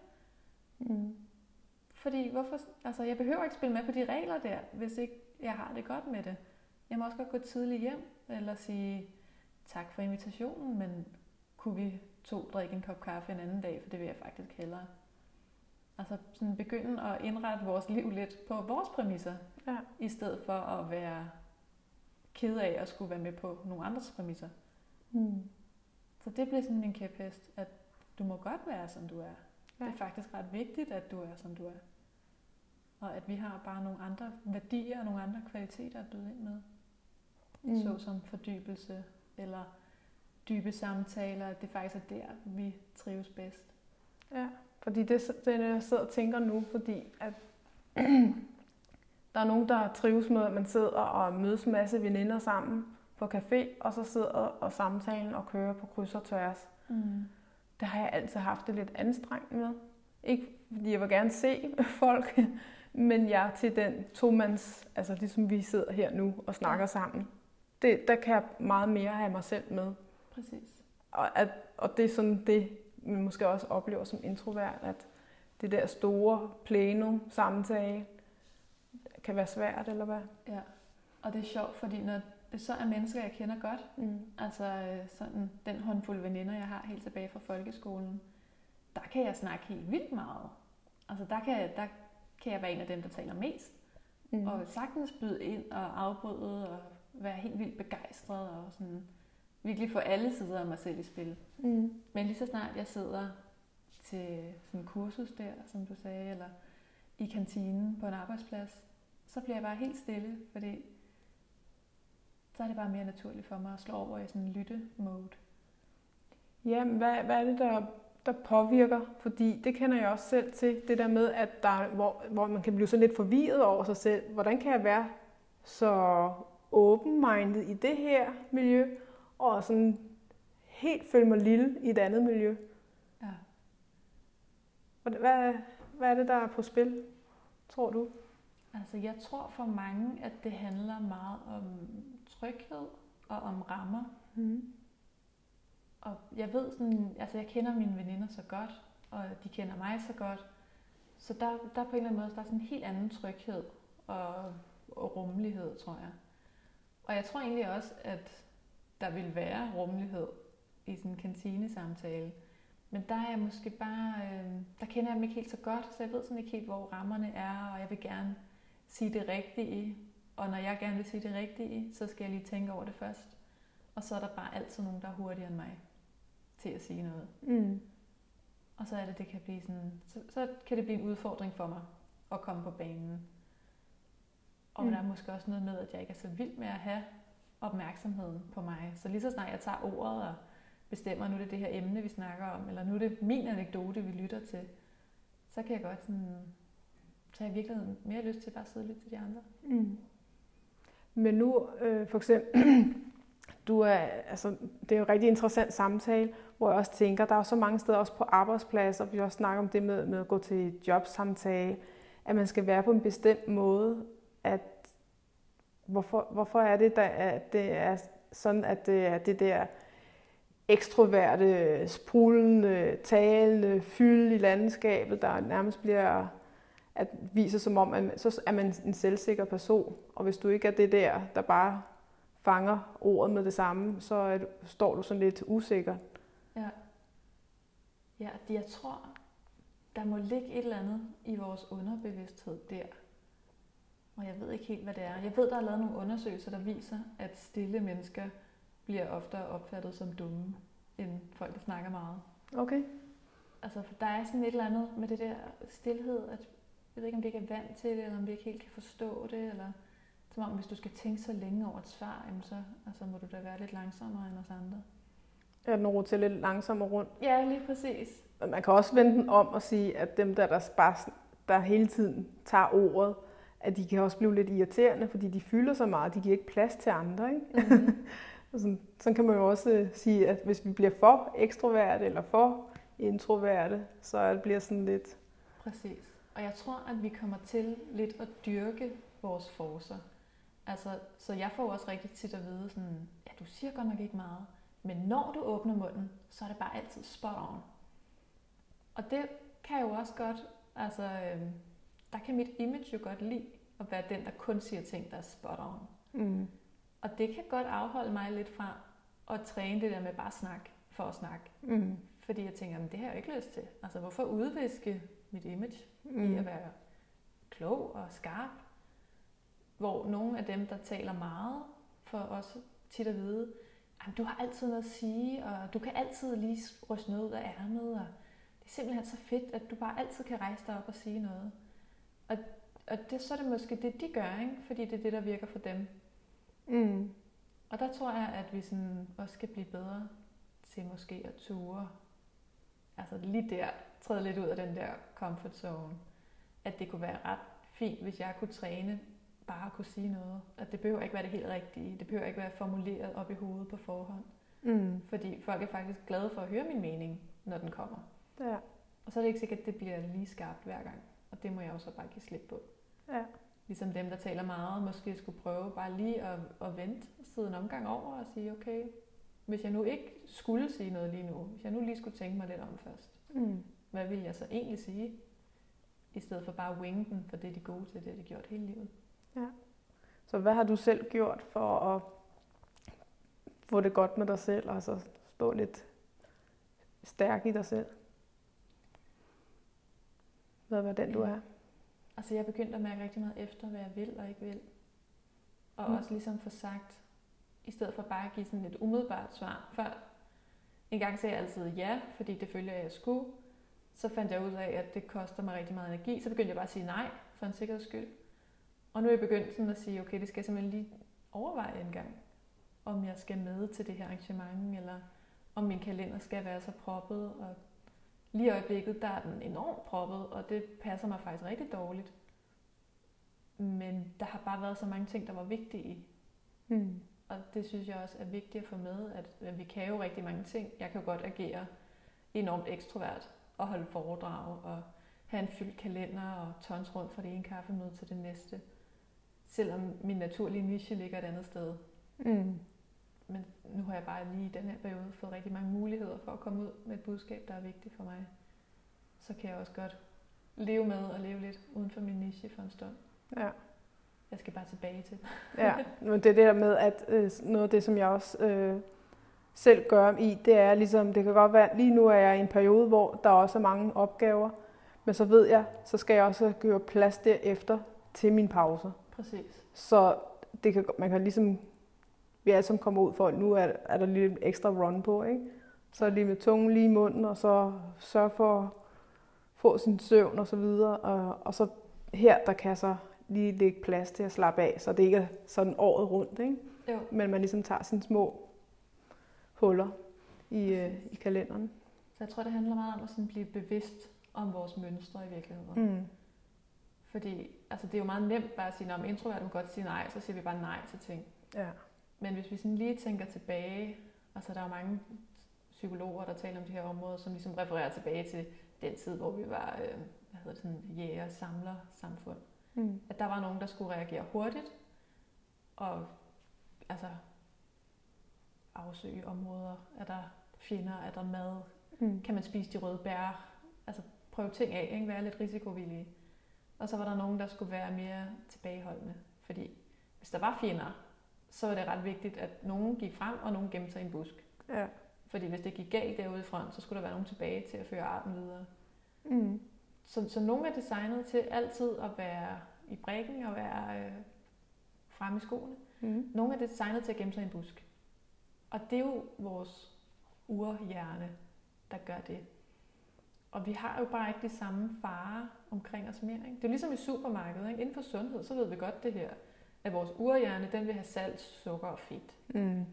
Mm. Fordi hvorfor, altså jeg behøver ikke spille med på de regler der, hvis ikke jeg har det godt med det. Jeg må også godt gå tidligt hjem, eller sige tak for invitationen, men kunne vi to drikke en kop kaffe en anden dag, for det vil jeg faktisk hellere. Altså sådan begynde at indrette vores liv lidt på vores præmisser, ja. i stedet for at være ked af at skulle være med på nogle andres præmisser. Mm. Så det bliver sådan min kæphest, at du må godt være, som du er. Ja. Det er faktisk ret vigtigt, at du er, som du er. Og at vi har bare nogle andre værdier og nogle andre kvaliteter at byde ind med. Mm. Såsom fordybelse eller dybe samtaler. Det faktisk er der, vi trives bedst. Ja, fordi det, det er det, jeg sidder og tænker nu, fordi at der er nogen, der trives med, at man sidder og mødes en masse veninder sammen på café, og så sidder og samtalen og kører på kryds og tværs. Mm. Det har jeg altid haft det lidt anstrengt med. Ikke fordi jeg vil gerne se folk, men jeg til den tomands, altså ligesom vi sidder her nu og snakker ja. sammen. Det, der kan jeg meget mere have mig selv med. Præcis. Og, at, og det er sådan det, man måske også oplever som introvert, at det der store plenum samtale kan være svært, eller hvad? Ja, og det er sjovt, fordi når det så er mennesker, jeg kender godt, mm. altså øh, sådan den håndfuld veninder, jeg har helt tilbage fra folkeskolen, der kan jeg snakke helt vildt meget. Altså der kan, der kan jeg være en af dem, der taler mest. Mm. Og sagtens byde ind og afbryde og være helt vildt begejstret og sådan virkelig få alle sider af mig selv i spil. Mm. Men lige så snart jeg sidder til sådan en kursus der, som du sagde, eller i kantinen på en arbejdsplads, så bliver jeg bare helt stille, fordi så er det bare mere naturligt for mig at slå over i sådan en lytte-mode. Ja, hvad, hvad er det, der der påvirker, fordi det kender jeg også selv til, det der med, at der, hvor, hvor man kan blive så lidt forvirret over sig selv. Hvordan kan jeg være så open-minded i det her miljø, og sådan helt føle mig lille i et andet miljø? Ja. Hvad, hvad er det, der er på spil, tror du? Altså, jeg tror for mange, at det handler meget om tryghed og om rammer. Mm. Og jeg ved sådan, altså jeg kender mine veninder så godt, og de kender mig så godt. Så der, der på en eller anden måde, der er sådan en helt anden tryghed og, og rummelighed, tror jeg. Og jeg tror egentlig også, at der vil være rummelighed i sådan en kantinesamtale. Men der er jeg måske bare, øh, der kender jeg dem ikke helt så godt, så jeg ved sådan ikke helt, hvor rammerne er, og jeg vil gerne sige det rigtige. Og når jeg gerne vil sige det rigtige, så skal jeg lige tænke over det først. Og så er der bare altid nogen, der er hurtigere end mig til at sige noget. Mm. Og så er det, det kan blive sådan, så, så kan det blive en udfordring for mig at komme på banen. Og mm. der er måske også noget med, at jeg ikke er så vild med at have opmærksomheden på mig. Så lige så snart jeg tager ordet og bestemmer, nu er det det her emne, vi snakker om, eller nu er det min anekdote, vi lytter til, så kan jeg godt sådan, så har jeg virkelig mere lyst til bare at sidde og lytte til de andre. Mm. Men nu øh, for eksempel, du er, altså, det er jo en rigtig interessant samtale, hvor jeg også tænker, der er så mange steder også på arbejdspladser, vi også snakker om det med, med at gå til jobsamtale, at man skal være på en bestemt måde, at hvorfor, hvorfor er det, der, at det er sådan at det er det der ekstroverte, sprudlende, talende fylde i landskabet, der nærmest bliver at viser som om, at så er man en selvsikker person. Og hvis du ikke er det der, der bare fanger ordet med det samme, så er, står du sådan lidt usikker. Ja. Ja, jeg tror, der må ligge et eller andet i vores underbevidsthed der. Og jeg ved ikke helt, hvad det er. Jeg ved, der er lavet nogle undersøgelser, der viser, at stille mennesker bliver oftere opfattet som dumme, end folk, der snakker meget. Okay. Altså, for der er sådan et eller andet med det der stillhed, at jeg ved ikke, om vi ikke er vant til det, eller om vi ikke helt kan forstå det, eller som om, hvis du skal tænke så længe over et svar, jamen så altså, må du da være lidt langsommere end os andre. Ja, den roterer lidt langsommere rundt. Ja, lige præcis. Man kan også vende den om og sige, at dem der, der, bare, der hele tiden tager ordet, at de kan også blive lidt irriterende, fordi de fylder så meget, de giver ikke plads til andre. Ikke? Mm-hmm. sådan, sådan kan man jo også øh, sige, at hvis vi bliver for ekstroverte eller for introverte, så bliver sådan lidt... Præcis. Og jeg tror, at vi kommer til lidt at dyrke vores forser. Altså, så jeg får også rigtig tit at vide sådan, ja, du siger godt nok ikke meget, men når du åbner munden, så er det bare altid spot on. Og det kan jo også godt, altså, øh, der kan mit image jo godt lide at være den, der kun siger ting, der er spot on. Mm. Og det kan godt afholde mig lidt fra at træne det der med bare snak for at snakke. Mm. Fordi jeg tænker, men det har jeg jo ikke lyst til. Altså, hvorfor udviske mit image mm. i at være klog og skarp? Hvor nogle af dem, der taler meget, for os tit at vide, at du har altid noget at sige, og du kan altid lige ryste noget ud af ærmet, og det er simpelthen så fedt, at du bare altid kan rejse dig op og sige noget. Og, og det, så er det måske det, de gør, ikke? fordi det er det, der virker for dem. Mm. Og der tror jeg, at vi sådan også skal blive bedre til måske at ture. Altså lige der, træde lidt ud af den der comfort zone. At det kunne være ret fint, hvis jeg kunne træne bare at kunne sige noget. At det behøver ikke være det helt rigtige. Det behøver ikke være formuleret op i hovedet på forhånd. Mm. Fordi folk er faktisk glade for at høre min mening, når den kommer. Ja. Og så er det ikke sikkert, at det bliver lige skarpt hver gang. Og det må jeg også bare give slip på. Ja. Ligesom dem, der taler meget, måske skulle prøve bare lige at, at vente, sidde en omgang over og sige, okay, hvis jeg nu ikke skulle sige noget lige nu, hvis jeg nu lige skulle tænke mig lidt om først, mm. hvad vil jeg så egentlig sige? I stedet for bare at winge den, for det er de gode til, det har de gjort hele livet. Ja. Så hvad har du selv gjort for at få det godt med dig selv, og så stå lidt stærk i dig selv? Hvad var den, du er? Altså, jeg begyndte at mærke rigtig meget efter, hvad jeg vil og ikke vil. Og mm. også ligesom få sagt, i stedet for bare at give sådan et umiddelbart svar. Før en gang sagde jeg altid ja, fordi det følger jeg, jeg skulle. Så fandt jeg ud af, at det koster mig rigtig meget energi. Så begyndte jeg bare at sige nej, for en sikkerheds skyld. Og nu er jeg begyndt sådan at sige, okay, det skal jeg simpelthen lige overveje en gang, om jeg skal med til det her arrangement, eller om min kalender skal være så proppet. Og lige i øjeblikket, der er den enormt proppet, og det passer mig faktisk rigtig dårligt. Men der har bare været så mange ting, der var vigtige. Mm. Og det synes jeg også er vigtigt at få med, at vi kan jo rigtig mange ting. Jeg kan jo godt agere enormt ekstrovert og holde foredrag og have en fyldt kalender og tons rundt fra det ene kaffemøde til det næste selvom min naturlige niche ligger et andet sted. Mm. Men nu har jeg bare lige i den her periode fået rigtig mange muligheder for at komme ud med et budskab, der er vigtigt for mig. Så kan jeg også godt leve med og leve lidt uden for min niche for en stund. Ja. Jeg skal bare tilbage til det. ja, men det der med, at øh, noget af det, som jeg også øh, selv gør i, det er ligesom, det kan godt være, lige nu er jeg i en periode, hvor der også er mange opgaver, men så ved jeg, så skal jeg også gøre plads derefter til mine pauser. Præcis. Så det kan, man kan ligesom, vi alle sammen kommer ud for, at nu er, er der lige lidt ekstra run på, ikke? Så lige med tungen lige i munden, og så sørge for at få sin søvn og så videre. Og, og så her, der kan så lige lægge plads til at slappe af, så det ikke er sådan året rundt, ikke? Jo. Men man ligesom tager sine små huller i, øh, i kalenderen. Så jeg tror, det handler meget om at sådan blive bevidst om vores mønstre i virkeligheden. Mm. Fordi altså, det er jo meget nemt bare at sige, at introvert må godt sige nej, så siger vi bare nej til ting. Ja. Men hvis vi sådan lige tænker tilbage, altså der er mange psykologer, der taler om de her områder, som ligesom refererer tilbage til den tid, hvor vi var øh, hvad hedder det, sådan, jæger samler samfund. Mm. At der var nogen, der skulle reagere hurtigt, og altså afsøge områder. Er der fjender? Er der mad? Mm. Kan man spise de røde bær? Altså prøve ting af, ikke? være lidt risikovillige. Og så var der nogen, der skulle være mere tilbageholdende. Fordi hvis der var fjender, så var det ret vigtigt, at nogen gik frem, og nogen gemte sig i en busk. Ja. Fordi hvis det gik galt derude i front, så skulle der være nogen tilbage til at føre arten videre. Mm. Så, så nogle er designet til altid at være i brækken og være øh, fremme i skoene. Mm. Nogle er designet til at gemme sig i en busk. Og det er jo vores urhjerne, der gør det. Og vi har jo bare ikke de samme farer omkring os mere. Ikke? Det er ligesom i supermarkedet. Ikke? Inden for sundhed, så ved vi godt det her, at vores urhjerne, den vil have salt, sukker og fedt. Mm.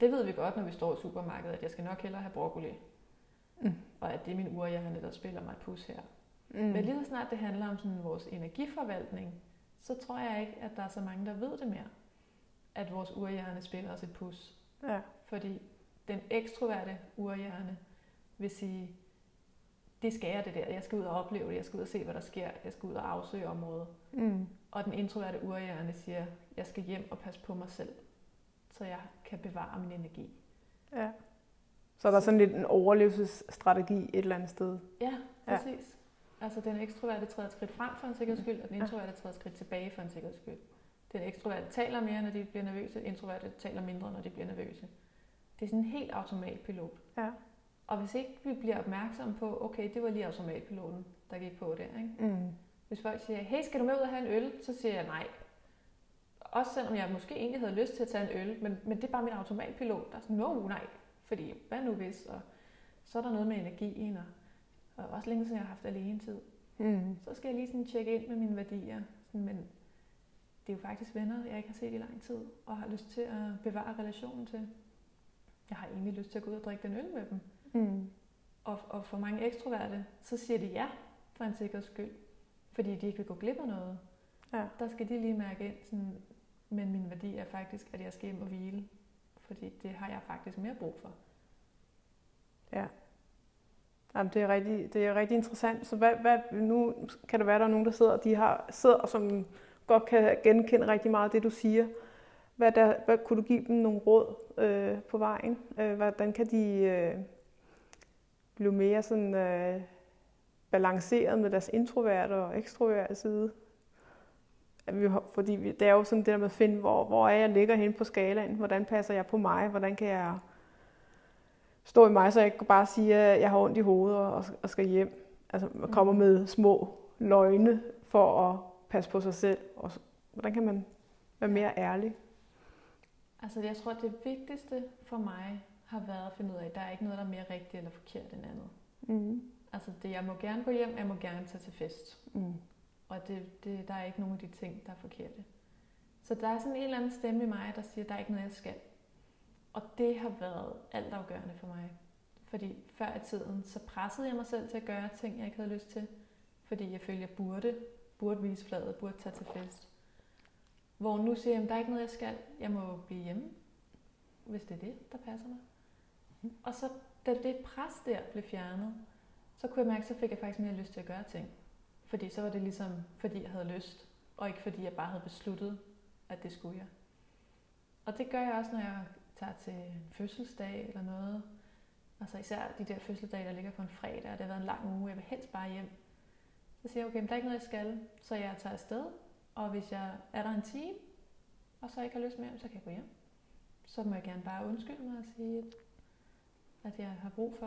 Det ved vi godt, når vi står i supermarkedet, at jeg skal nok hellere have broccoli. Mm. Og at det er min urhjerne, der spiller mig et pus her. Mm. Men lige så snart det handler om sådan vores energiforvaltning, så tror jeg ikke, at der er så mange, der ved det mere. At vores urhjerne spiller os et pus. Ja. Fordi den ekstroverte urhjerne vil sige, det skal jeg det der. Jeg skal ud og opleve det. Jeg skal ud og se, hvad der sker. Jeg skal ud og afsøge området. Mm. Og den introverte urhjerne siger, jeg skal hjem og passe på mig selv, så jeg kan bevare min energi. Ja. Så er der sådan lidt en overlevelsesstrategi et eller andet sted. Ja, Ja. præcis. Ja. Altså den ekstroverte træder et skridt frem for en sikkerheds skyld, og den introverte træder et skridt tilbage for en sikkerheds skyld. Den ekstroverte taler mere, når de bliver nervøse, introverte taler mindre, når de bliver nervøse. Det er sådan en helt automatpilot. Ja. Og hvis ikke vi bliver opmærksomme på, okay, det var lige automatpiloten, der gik på der, ikke? Mm. Hvis folk siger, hey, skal du med ud og have en øl? Så siger jeg nej. Også selvom jeg måske egentlig havde lyst til at tage en øl, men, men det er bare min automatpilot, der er sådan, no, nej. Fordi, hvad nu hvis? Og så er der noget med energien, og, og også længe siden jeg har haft alene tid. Mm. Så skal jeg lige sådan tjekke ind med mine værdier. Sådan, men det er jo faktisk venner, jeg ikke har set i lang tid, og har lyst til at bevare relationen til. Jeg har egentlig lyst til at gå ud og drikke den øl med dem. Mm. Og, og for mange ekstroverte, så siger de ja for en sikkerheds skyld. Fordi de ikke vil gå glip af noget. Ja. Der skal de lige mærke ind, sådan, men min værdi er faktisk, at jeg skal hjem og hvile. Fordi det har jeg faktisk mere brug for. Ja. Jamen, det er rigtig, det er rigtig interessant. Så hvad, hvad, nu kan det være, at der er nogen, der sidder, de har, sidder, og som godt kan genkende rigtig meget af det, du siger. Hvad, der, hvad kunne du give dem nogle råd øh, på vejen? Øh, hvordan kan de øh, blive mere sådan, øh, balanceret med deres introverte og ekstroverte side? At vi, fordi vi, det er jo sådan det der med at finde, hvor, hvor er jeg ligger hen på skalaen? Hvordan passer jeg på mig? Hvordan kan jeg stå i mig, så jeg ikke bare siger, at jeg har ondt i hovedet og, og skal hjem. Altså man kommer Mhm. med små løgne for at passe på sig selv. Og hvordan kan man være mere ærlig? Altså jeg tror, det vigtigste for mig har været at finde ud af, at der er ikke noget, der er mere rigtigt eller forkert end andet. Mm. Altså det, jeg må gerne gå hjem, jeg må gerne tage til fest. Mm. Og det, det, der er ikke nogen af de ting, der er forkerte. Så der er sådan en eller anden stemme i mig, der siger, at der er ikke noget, jeg skal. Og det har været altafgørende for mig. Fordi før i tiden, så pressede jeg mig selv til at gøre ting, jeg ikke havde lyst til. Fordi jeg følte, jeg burde, burde vise fladet, burde tage til fest. Hvor nu siger jeg, at der er ikke noget, jeg skal. Jeg må blive hjemme, hvis det er det, der passer mig. Og så, da det pres der blev fjernet, så kunne jeg mærke, så fik jeg faktisk mere lyst til at gøre ting. Fordi så var det ligesom, fordi jeg havde lyst, og ikke fordi jeg bare havde besluttet, at det skulle jeg. Og det gør jeg også, når jeg tager til en fødselsdag eller noget. Altså især de der fødselsdage, der ligger på en fredag, og det har været en lang uge, jeg vil helst bare hjem. Så siger jeg, okay, men der er ikke noget, jeg skal, så jeg tager afsted. Og hvis jeg er der en time, og så ikke har lyst mere, så kan jeg gå hjem. Så må jeg gerne bare undskylde mig og sige, at jeg har brug for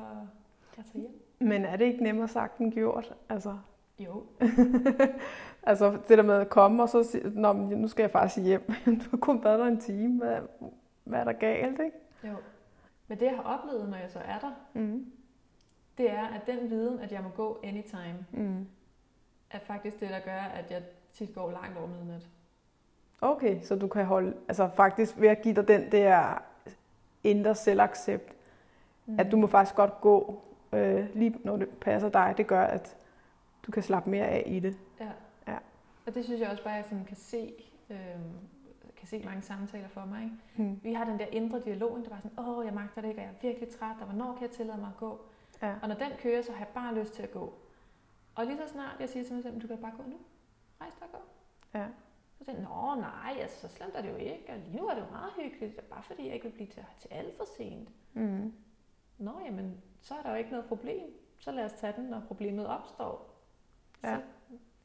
at tage hjem. Men er det ikke nemmere sagt end gjort? Altså, Jo, altså det der med at komme og så sige, Nå, men nu skal jeg faktisk hjem. du har kun været der en time. Hvad, hvad er der galt, ikke? jo. Men det, jeg har oplevet, når jeg så er der, Mm. det er, at den viden, at jeg må gå anytime, Mm. er faktisk det, der gør, at jeg tit går langt over midnat. Okay, så du kan holde, altså faktisk ved at give dig den der indre selvaccept, mm. at du må faktisk godt gå, øh, lige når det passer dig, det gør, at du kan slappe mere af i det. Ja. Ja. Og det synes jeg også bare, jeg sådan kan se, øh, kan se mange samtaler for mig. Ikke? Mm. Vi har den der indre dialog, der var sådan, åh, jeg magter det ikke, og jeg er virkelig træt, og hvornår kan jeg tillade mig at gå? Ja. Og når den kører, så har jeg bare lyst til at gå. Og lige så snart jeg siger til mig selv, du kan bare gå nu. Rejs dig og gå. Ja. Så tænkte jeg, nå nej, altså, så slemt er det jo ikke. Og lige nu er det jo meget hyggeligt, bare fordi jeg ikke vil blive til, til alt for sent. Mm. Nå, jamen, så er der jo ikke noget problem. Så lad os tage den, når problemet opstår. Ja. Så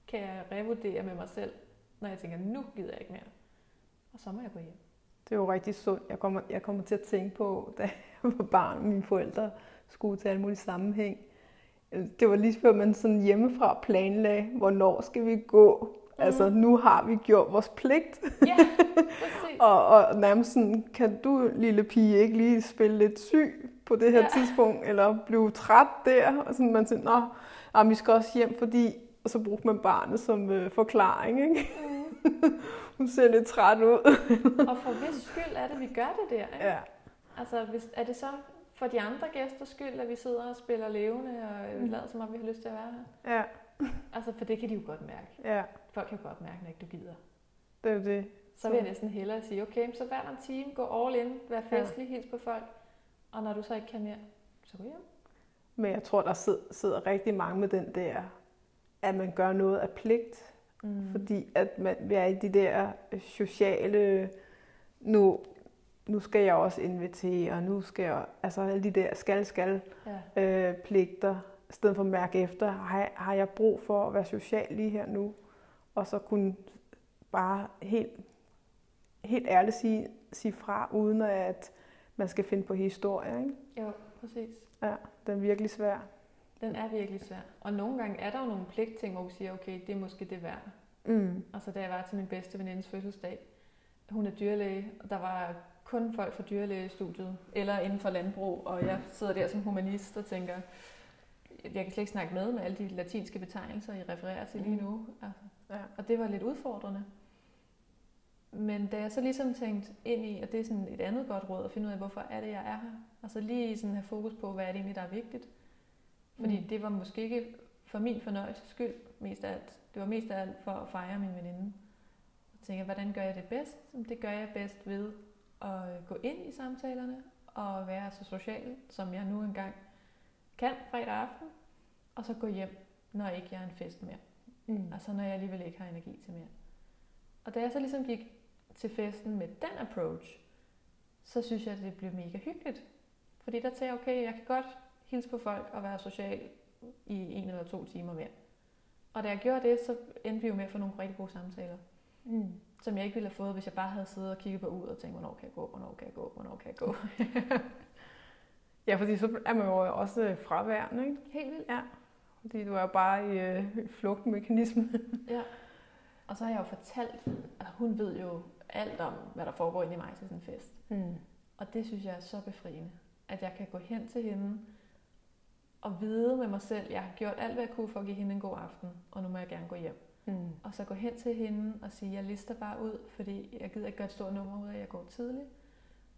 kan jeg revurdere med mig selv, når jeg tænker, nu gider jeg ikke mere. Og så må jeg gå hjem. Det er jo rigtig sundt. Jeg kommer, jeg kommer til at tænke på, da jeg var barn, mine forældre skulle til alle mulige sammenhæng. Det var lige før man sådan hjemmefra planlagde, hvornår skal vi gå. Mm. Altså, nu har vi gjort vores pligt. Ja, præcis. og, og nærmest sådan, kan du, lille pige, ikke lige spille lidt syg på det her Ja. ja. tidspunkt, eller blive træt der? Og sådan, man siger, nå, ah, vi skal også hjem, fordi... Og så brugte man barnet som øh, forklaring, ikke? Mm. Hun ser lidt træt ud. Og for hvis skyld er det, vi gør det der? Ikke? ja. Altså, hvis, er det så for de andre gæsters skyld, at vi sidder og spiller levende og Mm. lader som om, vi har lyst til at være her? Ja, Altså, for det kan de jo godt mærke. ja, Folk kan jo godt mærke, når ikke du gider. det er det. Så vil jeg næsten hellere sige, okay, så hver en time, gå all in, vær Ja. festlig, hils på folk. Og når du så ikke kan mere, så gå hjem. Men jeg tror, der sidder, rigtig mange med den der, at man gør noget af pligt. Mm. Fordi at man, vi er i de der øh, sociale, nu, nu skal jeg også invitere, og nu skal jeg, altså alle de der skal-skal Ja. øh, pligter, i stedet for at mærke efter, har jeg, har jeg brug for at være social lige her nu? Og så kunne bare helt, helt ærligt sige, sige fra, uden at man skal finde på historie. Ikke? Jo, præcis. Ja, den er virkelig svær. Den er virkelig svær. Og nogle gange er der jo nogle pligtting, hvor vi siger, okay, det er måske det værd. Mm. Altså da jeg var til min bedste venindes fødselsdag, hun er dyrlæge, og der var kun folk fra dyrlægestudiet, eller inden for landbrug, og jeg sidder der som humanist og tænker, jeg kan slet ikke snakke med med alle de latinske betegnelser, I refererer til lige nu. Altså, Ja. og det var lidt udfordrende. Men da jeg så ligesom tænkte ind i, og det er sådan et andet godt råd, at finde ud af, hvorfor er det, jeg er her. Altså lige sådan have fokus på, hvad er det egentlig, der er vigtigt. Fordi Mm. det var måske ikke for min fornøjelses skyld mest af alt. Det var mest af alt for at fejre min veninde. Og tænke, hvordan gør jeg det bedst? Det gør jeg bedst ved at gå ind i samtalerne og være så social, som jeg nu engang kan fredag aften. Og så gå hjem, når ikke jeg er en fest mere. Mm. Altså når jeg alligevel ikke har energi til mere. Og da jeg så ligesom gik til festen med den approach, så synes jeg, at det blev mega hyggeligt. Fordi der tænkte jeg, okay, jeg kan godt hilse på folk og være social i en eller to timer mere. Og da jeg gjorde det, så endte vi jo med at få nogle rigtig gode samtaler, Mm. som jeg ikke ville have fået, hvis jeg bare havde siddet og kigget på ud og tænkt, hvornår kan jeg gå, hvornår kan jeg gå, hvornår kan jeg gå. Ja, fordi så er man jo også fraværende, ikke? Helt vildt. Ja. Fordi du er bare i øh, flugtmekanisme. Ja. Og så har jeg jo fortalt, at hun ved jo alt om, hvad der foregår inde i mig til sådan en fest. Mm. Og det synes jeg er så befriende, at jeg kan gå hen til hende og vide med mig selv, at jeg har gjort alt, hvad jeg kunne for at give hende en god aften, og nu må jeg gerne gå hjem. Mm. Og så gå hen til hende og sige, jeg lister bare ud, fordi jeg gider ikke gøre et stort nummer ud af, at jeg går tidligt.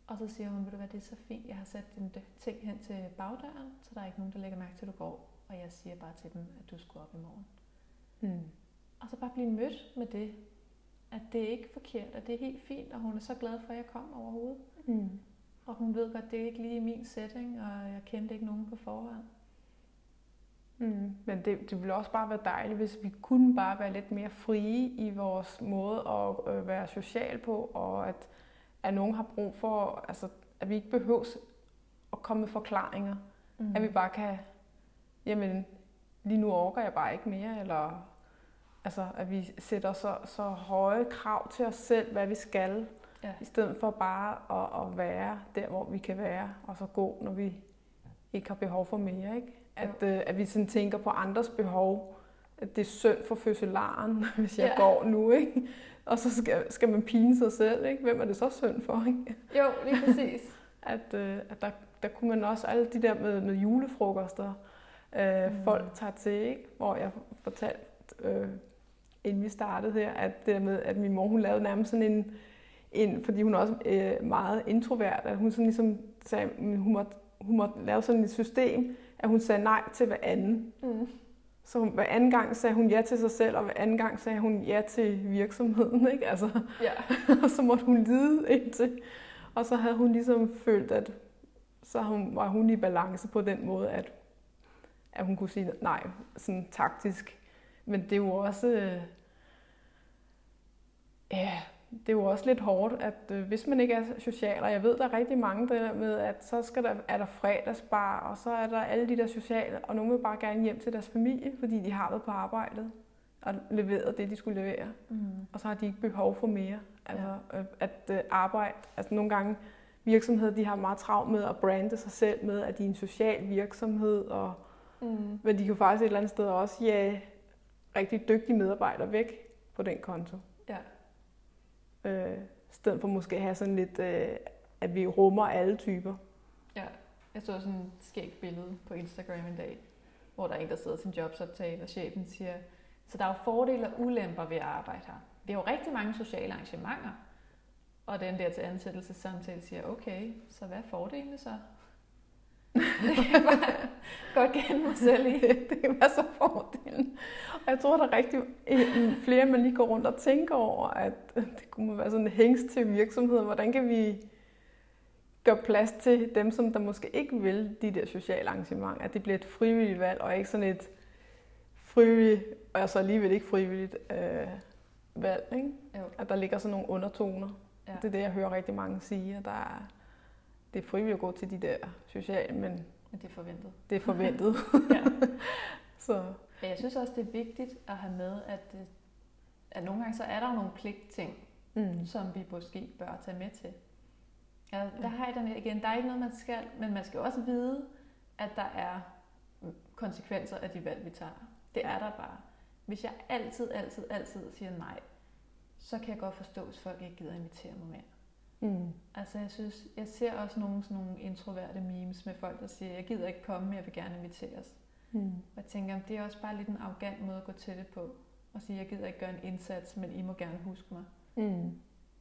Og så siger hun, ved du hvad, det er så fint, jeg har sat dine ting hen til bagdøren, så der er ikke nogen, der lægger mærke til, at du går. Og jeg siger bare til dem, at du skal op i morgen. Mm. Og så bare blive mødt med det, at det er ikke forkert, at det er helt fint, og hun er så glad for, at jeg kom overhovedet. Mm. Og hun ved godt, det er ikke lige min setting, og jeg kendte ikke nogen på forhånd. Mm. Men det, det ville også bare være dejligt, hvis vi kunne bare være lidt mere frie i vores måde at øh, være social på, og at, at nogen har brug for, altså, at vi ikke behøver at komme med forklaringer. Mm. At vi bare kan, jamen, lige nu orker jeg bare ikke mere, eller altså, at vi sætter så, så høje krav til os selv, hvad vi skal, Ja. i stedet for bare at, at være der, hvor vi kan være, og så gå, når vi ikke har behov for mere. Ikke? At, øh, at vi sådan tænker på andres behov. At det er synd for fødselaren, hvis jeg Ja. går nu. Ikke? Og så skal, skal man pine sig selv. Ikke? Hvem er det så synd for? Ikke? Jo, lige præcis. At, øh, at der, der kunne man også alle de der med, med julefrokoster, øh, mm. folk tager til, ikke? hvor jeg fortalte, øh, inden vi startede her, at det der med, at min mor hun lavede nærmest sådan en, en fordi hun er også øh, meget introvert, at hun sådan ligesom sagde, hun måtte, hun måtte lave sådan et system, at hun sagde nej til hver anden. Mm. Så hun, hver anden gang sagde hun ja til sig selv, og hver anden gang sagde hun ja til virksomheden. Ikke? Altså, Ja. og så måtte hun lide indtil. Og så havde hun ligesom følt, at så hun, var hun i balance på den måde, at, at hun kunne sige nej, sådan taktisk. Men det er jo også... øh, Ja, det er jo også lidt hårdt, at øh, hvis man ikke er social, og jeg ved, der er rigtig mange der med, at så skal der, er der fredagsbar, og så er der alle de der sociale, og nogle vil bare gerne hjem til deres familie, fordi de har været på arbejdet og leveret det, de skulle levere. Mm. Og så har de ikke behov for mere. Altså, ja. at øh, arbejde, altså nogle gange virksomheder, de har meget travlt med at brande sig selv med, at de er en social virksomhed, og, Mm. men de kan faktisk et eller andet sted også ja, rigtig dygtige medarbejdere væk på den konto. Øh, I stedet for måske at have sådan lidt, øh, at vi rummer alle typer. Ja, jeg så sådan et skægt billede på Instagram en dag, hvor der er en, der sidder til en jobsoptale, og chefen siger, så der er jo fordele og ulemper ved at arbejde her. Vi har jo rigtig mange sociale arrangementer, og den der til ansættelsessamtale siger, okay, så hvad er fordelene så? Det kan jeg godt kende mig selv i. det kan være så fordelen. Og jeg tror, der er rigtig øh, flere, man lige går rundt og tænker over, at det kunne være sådan en hængst til virksomheden. Hvordan kan vi gøre plads til dem, som der måske ikke vil de der sociale arrangementer? At det bliver et frivilligt valg, og ikke sådan et frivilligt, og så alligevel ikke frivilligt øh, valg. Ikke? Jo. At der ligger sådan nogle undertoner. Ja. Det er det, jeg hører rigtig mange sige. At der er, det er frivilligt at gå til de der sociale, men Men det er forventet. det er forventet. Ja. så Men jeg synes også, det er vigtigt at have med, at, øh, at nogle gange så er der jo nogle pligtting, mm. som vi måske bør tage med til. Ja, der har jeg den igen. Der er ikke noget, man skal, men man skal også vide, at der er konsekvenser af de valg, vi tager. Det er der bare. Hvis jeg altid, altid, altid siger nej, så kan jeg godt forstå, hvis folk ikke gider invitere mig mere. Mm. Altså jeg synes, jeg ser også nogle, sådan nogle introverte memes med folk, der siger, jeg gider ikke komme, jeg vil gerne inviteres. Mm. Og jeg tænker, det er også bare lidt en arrogant måde at gå til det på. Og sige, jeg gider ikke gøre en indsats, men I må gerne huske mig. Mm.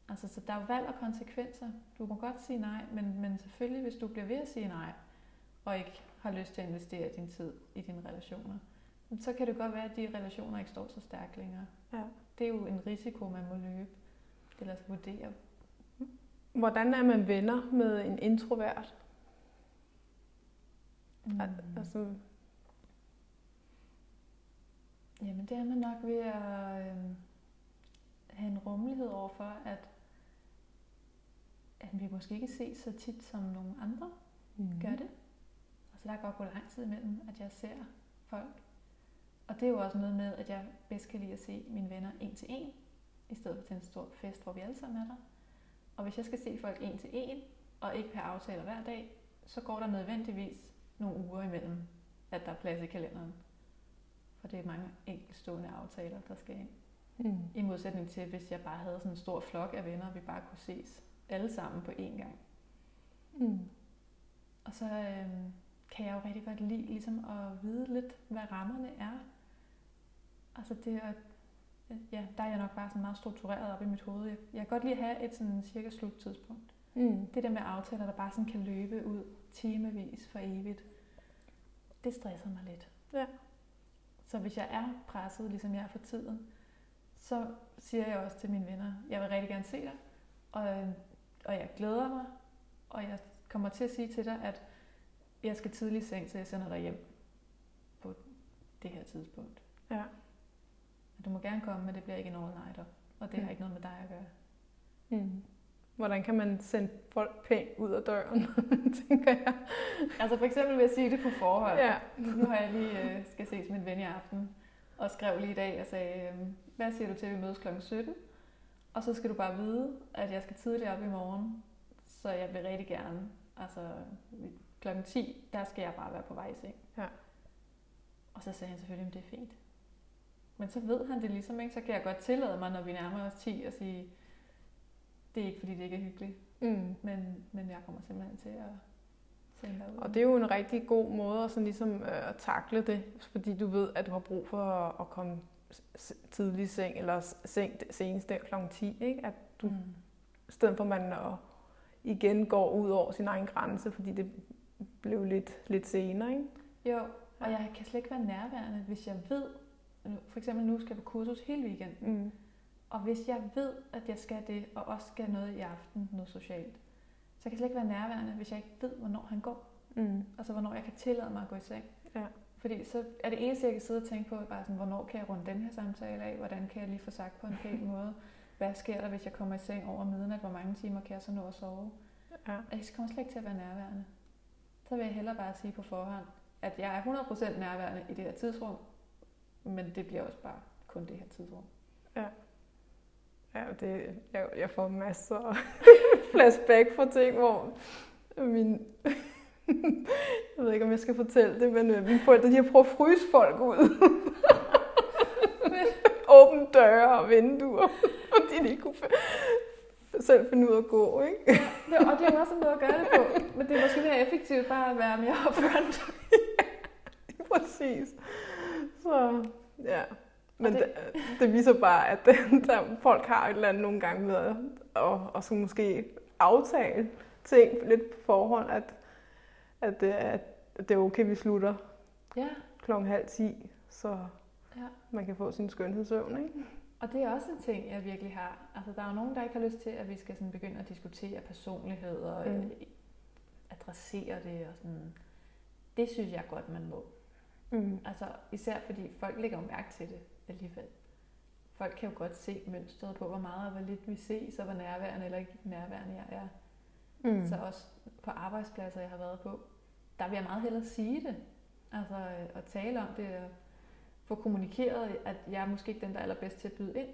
Altså, så der er jo valg og konsekvenser. Du må godt sige nej, men, men selvfølgelig, hvis du bliver ved at sige nej, og ikke har lyst til at investere din tid i dine relationer, så kan det godt være, at de relationer ikke står så stærkt længere. Ja. Det er jo en risiko, man må løbe. Eller vurdere. Hvordan er man venner med en introvert? Mm. Al- Altså, Jamen, det er man nok ved at øh, have en rummelighed overfor, at, at vi måske ikke ses så tit, som nogle andre mm. gør det. Altså, der kan godt gå lang tid imellem, at jeg ser folk. Og det er jo også noget med, at jeg bedst kan lide at se mine venner en til en, i stedet for til en stor fest, hvor vi alle sammen er der. Og hvis jeg skal se folk en til en, og ikke per aftaler hver dag, så går der nødvendigvis nogle uger imellem, at der er plads i kalenderen. For det er mange enkeltstående aftaler, der skal ind. Mm. I modsætning til, hvis jeg bare havde sådan en stor flok af venner, og vi bare kunne ses alle sammen på én gang. Mm. Og så øhm, kan jeg jo rigtig godt lide ligesom at vide lidt, hvad rammerne er. Altså det er, ja, der er jeg nok bare sådan meget struktureret op i mit hoved. Jeg, jeg kan godt lide at have et sådan cirka sluttidspunkt. Mm. Det der med aftaler, der bare sådan kan løbe ud timevis for evigt, det stresser mig lidt. Ja. Så hvis jeg er presset, ligesom jeg er for tiden, så siger jeg også til mine venner, jeg vil rigtig gerne se dig, og, og jeg glæder mig, og jeg kommer til at sige til dig, at jeg skal tidligt i seng, så jeg sender dig hjem på det her tidspunkt. Ja. Og Du må gerne komme, men det bliver ikke en all-nighter, og det har Mm. ikke noget med dig at gøre. Mm. Hvordan kan man sende folk pænt ud af døren, tænker jeg. Altså for eksempel vil jeg sige det på forhånd. Ja. Nu har jeg lige øh, skal ses med en ven i aften, og skrev lige i dag og sagde, øh, hvad siger du til, at vi mødes kl. 17? Og så skal du bare vide, at jeg skal tidligt op i morgen, så jeg vil rigtig gerne, altså kl. 10, der skal jeg bare være på vej i seng. Ja. Og så sagde han selvfølgelig, at det er fint. Men så ved han det ligesom ikke, så kan jeg godt tillade mig, når vi nærmer os 10, at sige, det er ikke fordi, det ikke er hyggeligt, Mm. men, men jeg kommer simpelthen til at sende dig ud. Og det er jo en rigtig god måde at, sådan ligesom, øh, at takle det, fordi du ved, at du har brug for at, at komme tidlig i seng, eller seng senest der kl. 10, ikke? At du, Mm. i stedet for at man og igen går ud over sin egen grænse, fordi det blev lidt, lidt senere, ikke? Jo, og jeg kan slet ikke være nærværende, hvis jeg ved, for eksempel nu skal jeg på kursus hele weekenden, Mm. og hvis jeg ved, at jeg skal det, og også skal noget i aften, noget socialt, så kan jeg slet ikke være nærværende, hvis jeg ikke ved, hvornår han går. Mm. Altså, hvornår jeg kan tillade mig at gå i seng. Ja. Fordi så er det eneste, jeg kan sidde og tænke på, bare sådan, hvornår kan jeg runde den her samtale af? Hvordan kan jeg lige få sagt på en pæn måde? hvad sker der, hvis jeg kommer i seng over midnat? Hvor mange timer kan jeg så nå at sove? Ja. Jeg kommer slet ikke til at være nærværende. Så vil jeg hellere bare sige på forhånd, at jeg er 100% nærværende i det her tidsrum, men det bliver også bare kun det her tidsrum. Ja, det, jeg, jeg får masser af flashback fra ting, hvor min... jeg ved ikke, om jeg skal fortælle det, men øh, mine forældre, de har prøvet at fryse folk ud. Åbne døre og vinduer, og de ikke kunne selv finde ud af at gå, ikke? Det, og det er også en måde at gøre det på, men det er måske mere effektivt bare at være mere upfront. Præcis. Så, ja. Men Og det, det- det, det viser bare, at der, folk har et eller andet nogle gange med at og, og så måske aftale ting lidt på forhånd, at, at, det, at det er okay, vi slutter Ja, klokken halv ti, så ja. man kan få sin skønhedssøvn, ikke? Og det er også en ting, jeg virkelig har. Altså, der er jo nogen, der ikke har lyst til, at vi skal sådan begynde at diskutere personlighed og Mm. mm. adressere det og sådan. Det synes jeg godt, man må. Mm. Altså, især fordi folk lægger mærke til det alligevel. Folk kan jo godt se mønstret på, hvor meget og hvor lidt vi ses, og hvor nærværende eller ikke nærværende jeg er. Mm. Så også på arbejdspladser, jeg har været på, der vil jeg meget hellere sige det. Altså øh, at tale om det og få kommunikeret, at jeg er måske ikke den, der er allerbedst til at byde ind.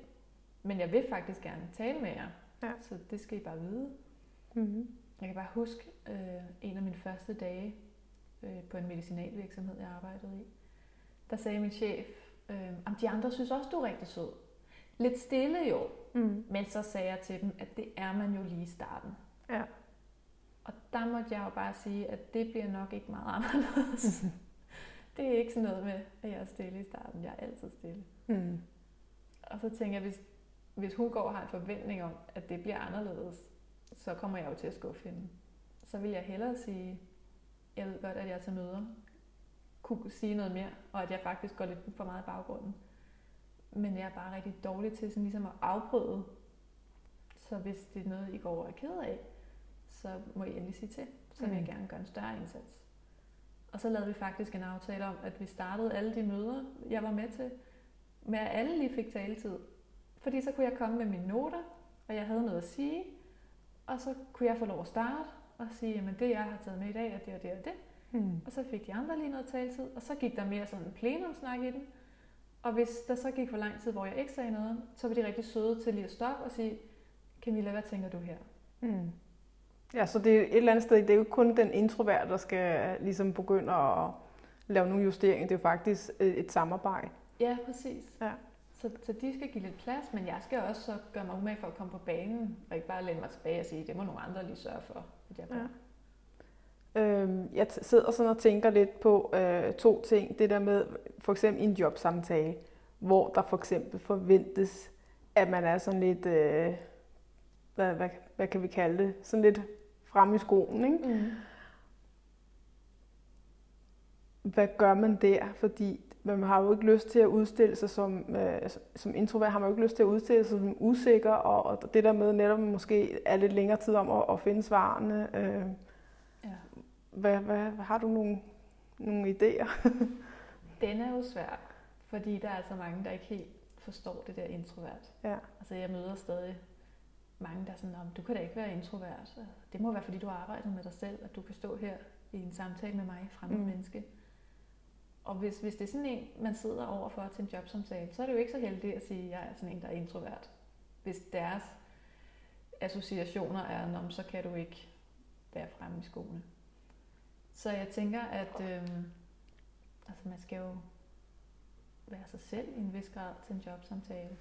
Men jeg vil faktisk gerne tale med jer. Ja. Så det skal I bare vide. Mm. Jeg kan bare huske øh, en af mine første dage øh, på en medicinalvirksomhed, jeg arbejdede i. Der sagde min chef, øh, at de andre synes også, du er rigtig sød. Lidt stille jo, Mm. men så sagde jeg til dem, at det er man jo lige i starten. Ja. Og der måtte jeg jo bare sige, at det bliver nok ikke meget anderledes. det er ikke sådan noget med, at jeg er stille i starten. Jeg er altid stille. Mm. Og så tænker jeg, hvis, hvis hun går og har en forventning om, at det bliver anderledes, så kommer jeg jo til at skuffe hende. Så vil jeg hellere sige, jeg ved godt, at jeg til møder kunne sige noget mere, og at jeg faktisk går lidt for meget i baggrunden. Men jeg er bare rigtig dårlig til sådan ligesom at afbryde. Så hvis det er noget, I går over er ked af, så må I endelig sige til. Så vil jeg Mm. gerne gøre en større indsats. Og så lavede vi faktisk en aftale om, at vi startede alle de møder, jeg var med til, med at alle lige fik taletid. Fordi så kunne jeg komme med mine noter, og jeg havde noget at sige, og så kunne jeg få lov at starte og sige, jamen det jeg har taget med i dag er det og det og det. Mm. Og så fik de andre lige noget taletid, og så gik der mere sådan en plenumsnak i den. Og hvis der så gik for lang tid, hvor jeg ikke sagde noget, så var de rigtig søde til lige at stoppe og sige, Camilla, hvad tænker du her? Mm. Ja, så det er et eller andet sted, det er jo ikke kun den introvert, der skal ligesom begynde at lave nogle justeringer. Det er jo faktisk øh, et samarbejde. Ja, præcis. Ja. Så, så de skal give lidt plads, men jeg skal også så gøre mig umage for at komme på banen, og ikke bare læne mig tilbage og sige, det må nogle andre lige sørge for, at jeg gør. Ja. Øhm, jeg sidder sådan og tænker lidt på øh, to ting. Det der med for eksempel en jobsamtale, hvor der for eksempel forventes, at man er sådan lidt, øh, hvad, hvad, hvad kan vi kalde det, sådan lidt frem i skoen, ikke? Mm. Hvad gør man der? Fordi man har jo ikke lyst til at udstille sig som, øh, som introvert, har man jo ikke lyst til at udstille sig som usikker, og, og det der med netop måske er lidt længere tid om at, at finde svarene. Øh, Ja. hvad, hvad, har du nogle, nogle idéer? Den er jo svær, fordi der er altså mange, der ikke helt forstår det der introvert. Ja. Altså jeg møder stadig mange, der er sådan, "Nå, men du kan da ikke være introvert. Det må være, fordi du har arbejdet med dig selv, at du kan stå her i en samtale med mig, fremmed Mm. mm. menneske. Og hvis, hvis det er sådan en, man sidder overfor til en jobsamtale, så er det jo ikke så heldigt at sige, at jeg er sådan en, der er introvert. Hvis deres associationer er, "Nå, men så kan du ikke være fremme i skoene. Så jeg tænker, at øhm, altså man skal jo være sig selv i en vis grad til en jobsamtale.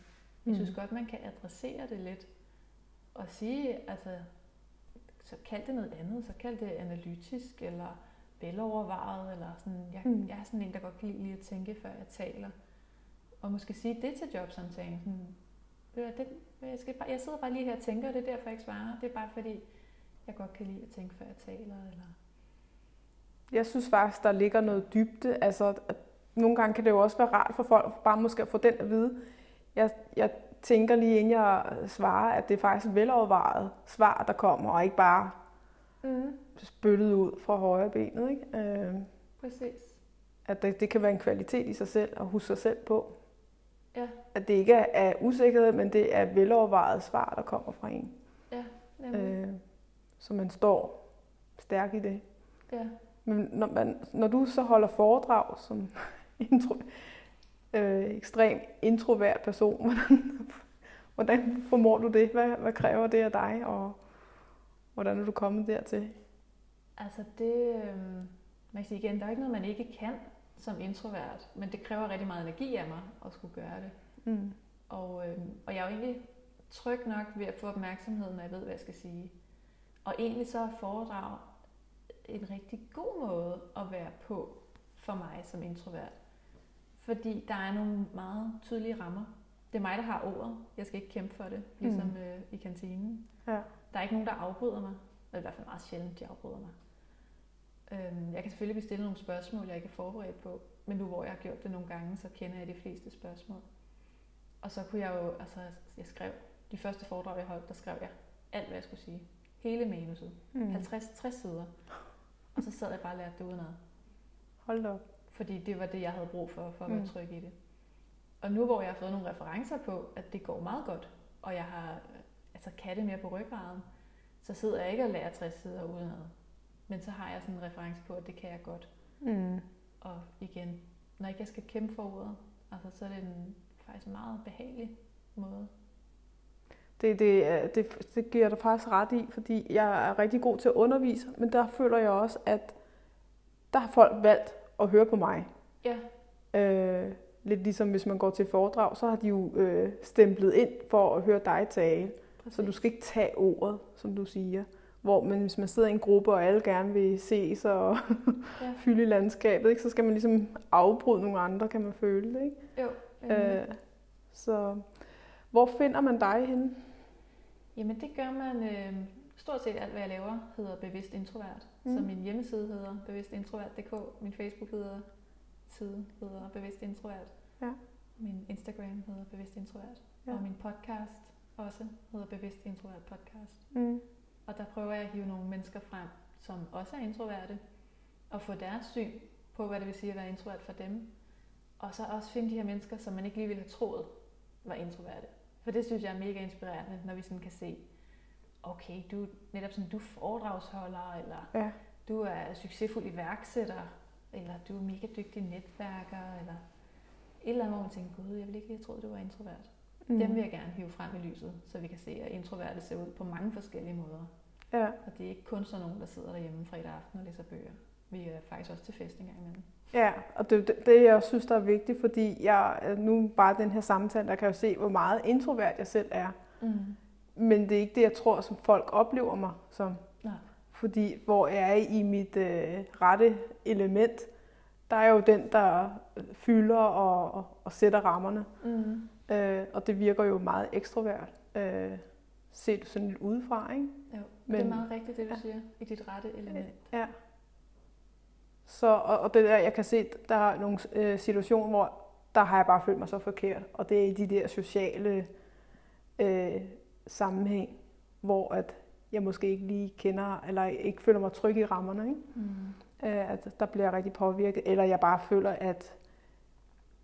Jeg synes godt, man kan adressere det lidt og sige, altså, så kald det noget andet, så kald det analytisk eller velovervejet, eller sådan, jeg, Mm. jeg er sådan en, der godt kan lide lige at tænke, før jeg taler. Og måske sige det til jobsamtalen. Sådan, "Ved du hvad, det, jeg, skal bare, jeg sidder bare lige her og tænker, og det er derfor, jeg ikke svarer. Det er bare fordi, jeg godt kan lide at tænke, før jeg taler. Eller... Jeg synes faktisk, der ligger noget dybde. Altså, nogle gange kan det jo også være rart for folk bare måske at få den at vide. Jeg, jeg tænker lige inden jeg svarer, at det er faktisk et velovervejet svar, der kommer, og ikke bare Mm. Spyttet ud fra højre benet. Ikke? Øh, Præcis. at det, det kan være en kvalitet i sig selv at huske sig selv på. Ja, at det ikke er, er usikkerhed, men det er velovervejet svar, der kommer fra en. Ja, nemlig. Øh, så man står stærk i det. Ja. Men når, man, når du så holder foredrag som intro, øh, ekstrem introvert person, hvordan, hvordan formår du det? Hvad, hvad kræver det af dig, og hvordan er du kommet dertil? Altså det, øh, man kan sige igen, der er ikke noget, man ikke kan som introvert, men det kræver rigtig meget energi af mig at skulle gøre det. Mm. Og, øh, og jeg er jo egentlig tryg nok ved at få opmærksomhed, når jeg ved, hvad jeg skal sige. Og egentlig så er foredrag en rigtig god måde at være på for mig som introvert. Fordi der er nogle meget tydelige rammer. Det er mig, der har ordet. Jeg skal ikke kæmpe for det, ligesom mm. øh, i kantinen. Ja. Der er ikke nogen, der afbryder mig. Eller i hvert fald meget sjældent, de afbryder mig. Øhm, jeg kan selvfølgelig bestille nogle spørgsmål, jeg ikke er forberedt på. Men nu hvor jeg har gjort det nogle gange, så kender jeg de fleste spørgsmål. Og så kunne jeg jo, altså jeg skrev, de første foredrag jeg holdt, der skrev jeg alt, hvad jeg skulle sige. Hele manuset. Mm. 50-60 sider. Og så sad jeg bare og lærte det udenad. Hold da op. Fordi det var det, jeg havde brug for, for at være Mm. tryg i det. Og nu hvor jeg har fået nogle referencer på, at det går meget godt, og jeg har øh, altså kan det mere på ryggraden, så sidder jeg ikke og lærer 60 sider udenad. Men så har jeg sådan en reference på, at det kan jeg godt. Mm. Og igen, når ikke jeg skal kæmpe for ordet, altså, så er det en, faktisk meget behagelig måde. Det, det, det, det giver dig faktisk ret i, fordi jeg er rigtig god til at undervise, men der føler jeg også, at der har folk valgt at høre på mig. Ja, Øh, lidt ligesom hvis man går til foredrag, så har de jo øh, stemplet ind for at høre dig tale. præcis. Så du skal ikke tage ordet, som du siger. Hvor men hvis man sidder i en gruppe, og alle gerne vil ses og Ja. fylde landskabet, ikke, så skal man ligesom afbryde nogle andre, kan man føle det. Ikke? Jo, Øh, så hvor finder man dig henne? Jamen det gør man øh, stort set alt, hvad jeg laver, hedder Bevidst Introvert. Mm. Så min hjemmeside hedder bevidstintrovert.dk, min Facebook hedder side hedder Bevidst Introvert. Ja. Min Instagram hedder Bevidst Introvert. Ja. Og min podcast også hedder Bevidst Introvert Podcast. Mm. Og der prøver jeg at hive nogle mennesker frem, som også er introverte, og få deres syn på, hvad det vil sige at være introvert for dem. Og så også finde de her mennesker, som man ikke lige ville have troet var introverte. For det synes jeg er mega inspirerende, når vi sådan kan se, okay, du netop sådan, du er foredragsholder, eller Ja. du er succesfuld iværksætter, eller du er mega dygtig netværker, eller et eller andet, hvor man tænker, gud, jeg ville ikke lige have troet, du var introvert. Mm. Dem vil jeg gerne hive frem i lyset, så vi kan se, at introverte ser ud på mange forskellige måder. Ja. Og det er ikke kun sådan nogen, der sidder derhjemme fredag aften og læser bøger. Vi er faktisk også til fest en gang imellem. Ja, og det, det, det jeg synes, der er vigtigt, fordi jeg øh, nu bare den her samtale, der kan jo se, hvor meget introvert jeg selv er. Mm. Men det er ikke det, jeg tror, som folk oplever mig som. Nej. Fordi hvor jeg er i mit øh, rette element, der er jo den, der fylder og, og, og sætter rammerne. Mm. Øh, og det virker jo meget ekstrovert, øh, set sådan lidt udefra, ikke? Jo, Men, det er meget rigtigt, det du ja. siger, i dit rette element. Ja. Så, og, og det der, jeg kan se, der er nogle øh, situationer, hvor der har jeg bare følt mig så forkert. Og det er i de der sociale øh, sammenhæng, hvor at jeg måske ikke lige kender, eller ikke føler mig tryg i rammerne. Ikke? Mm. Øh, at der bliver jeg rigtig påvirket. Eller jeg bare føler, at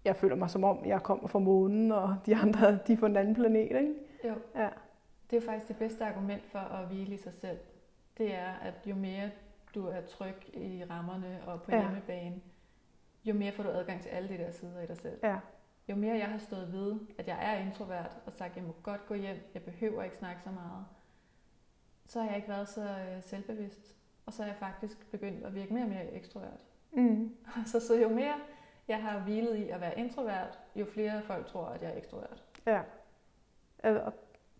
jeg føler mig som om, jeg kommer fra månen, og de andre, de er fra en anden planet. Ikke? Jo, Ja. det er faktisk det bedste argument for at hvile i sig selv. Det er, at jo mere du er tryg i rammerne og på Ja. ja. hjemmebane, jo mere får du adgang til alle de der sider i dig selv. Ja. Jo mere jeg har stået ved, at jeg er introvert og sagt, at jeg må godt gå hjem, jeg behøver ikke snakke så meget, så har jeg ikke været så øh, selvbevidst. Og så er jeg faktisk begyndt at virke mere og mere ekstrovert. Mm. Så, så jo mere jeg har hvilet i at være introvert, jo flere folk tror, at jeg er ekstrovert. Ja. Altså,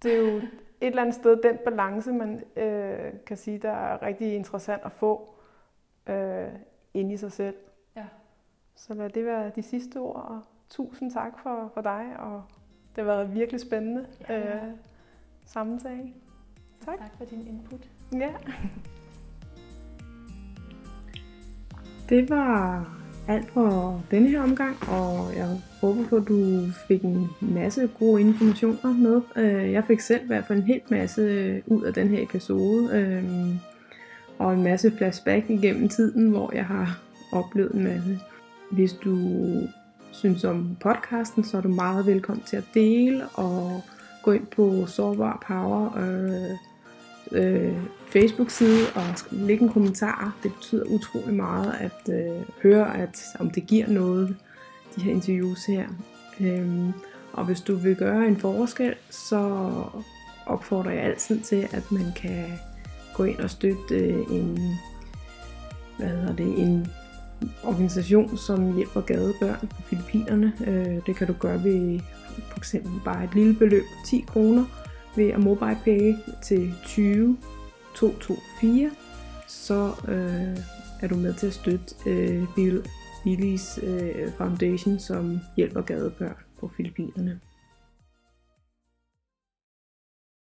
det er jo et eller andet sted den balance, man øh, kan sige, der er rigtig interessant at få øh, inde i sig selv. Ja. Så lad det være de sidste ord, og tusind tak for, for dig, og det har været virkelig spændende Ja. øh, samtale. Tak. Tak for din input. Ja. Det var alt for denne her omgang, og jeg håber på, at du fik en masse gode informationer med. Øh, jeg fik selv i hvert fald en helt masse øh, ud af den her episode, øh, og en masse flashback igennem tiden, hvor jeg har oplevet en masse. Hvis du synes om podcasten, så er du meget velkommen til at dele og gå ind på Sårbar Power øh, øh, Facebook-side og lægge en kommentar. Det betyder utrolig meget at øh, høre, at om det giver noget, de her interviews her. Øhm, og hvis du vil gøre en forskel, så opfordrer jeg altid til, at man kan gå ind og støtte øh, en, hvad hedder det, en organisation, som hjælper gadebørn på Filippinerne. Øh, det kan du gøre ved for eksempel bare et lille beløb på 10 kroner ved at mobile pay til 20 224, så øh, er du med til at støtte øh, Bill, Billys øh, Foundation, som hjælper gadebørn på Filippinerne.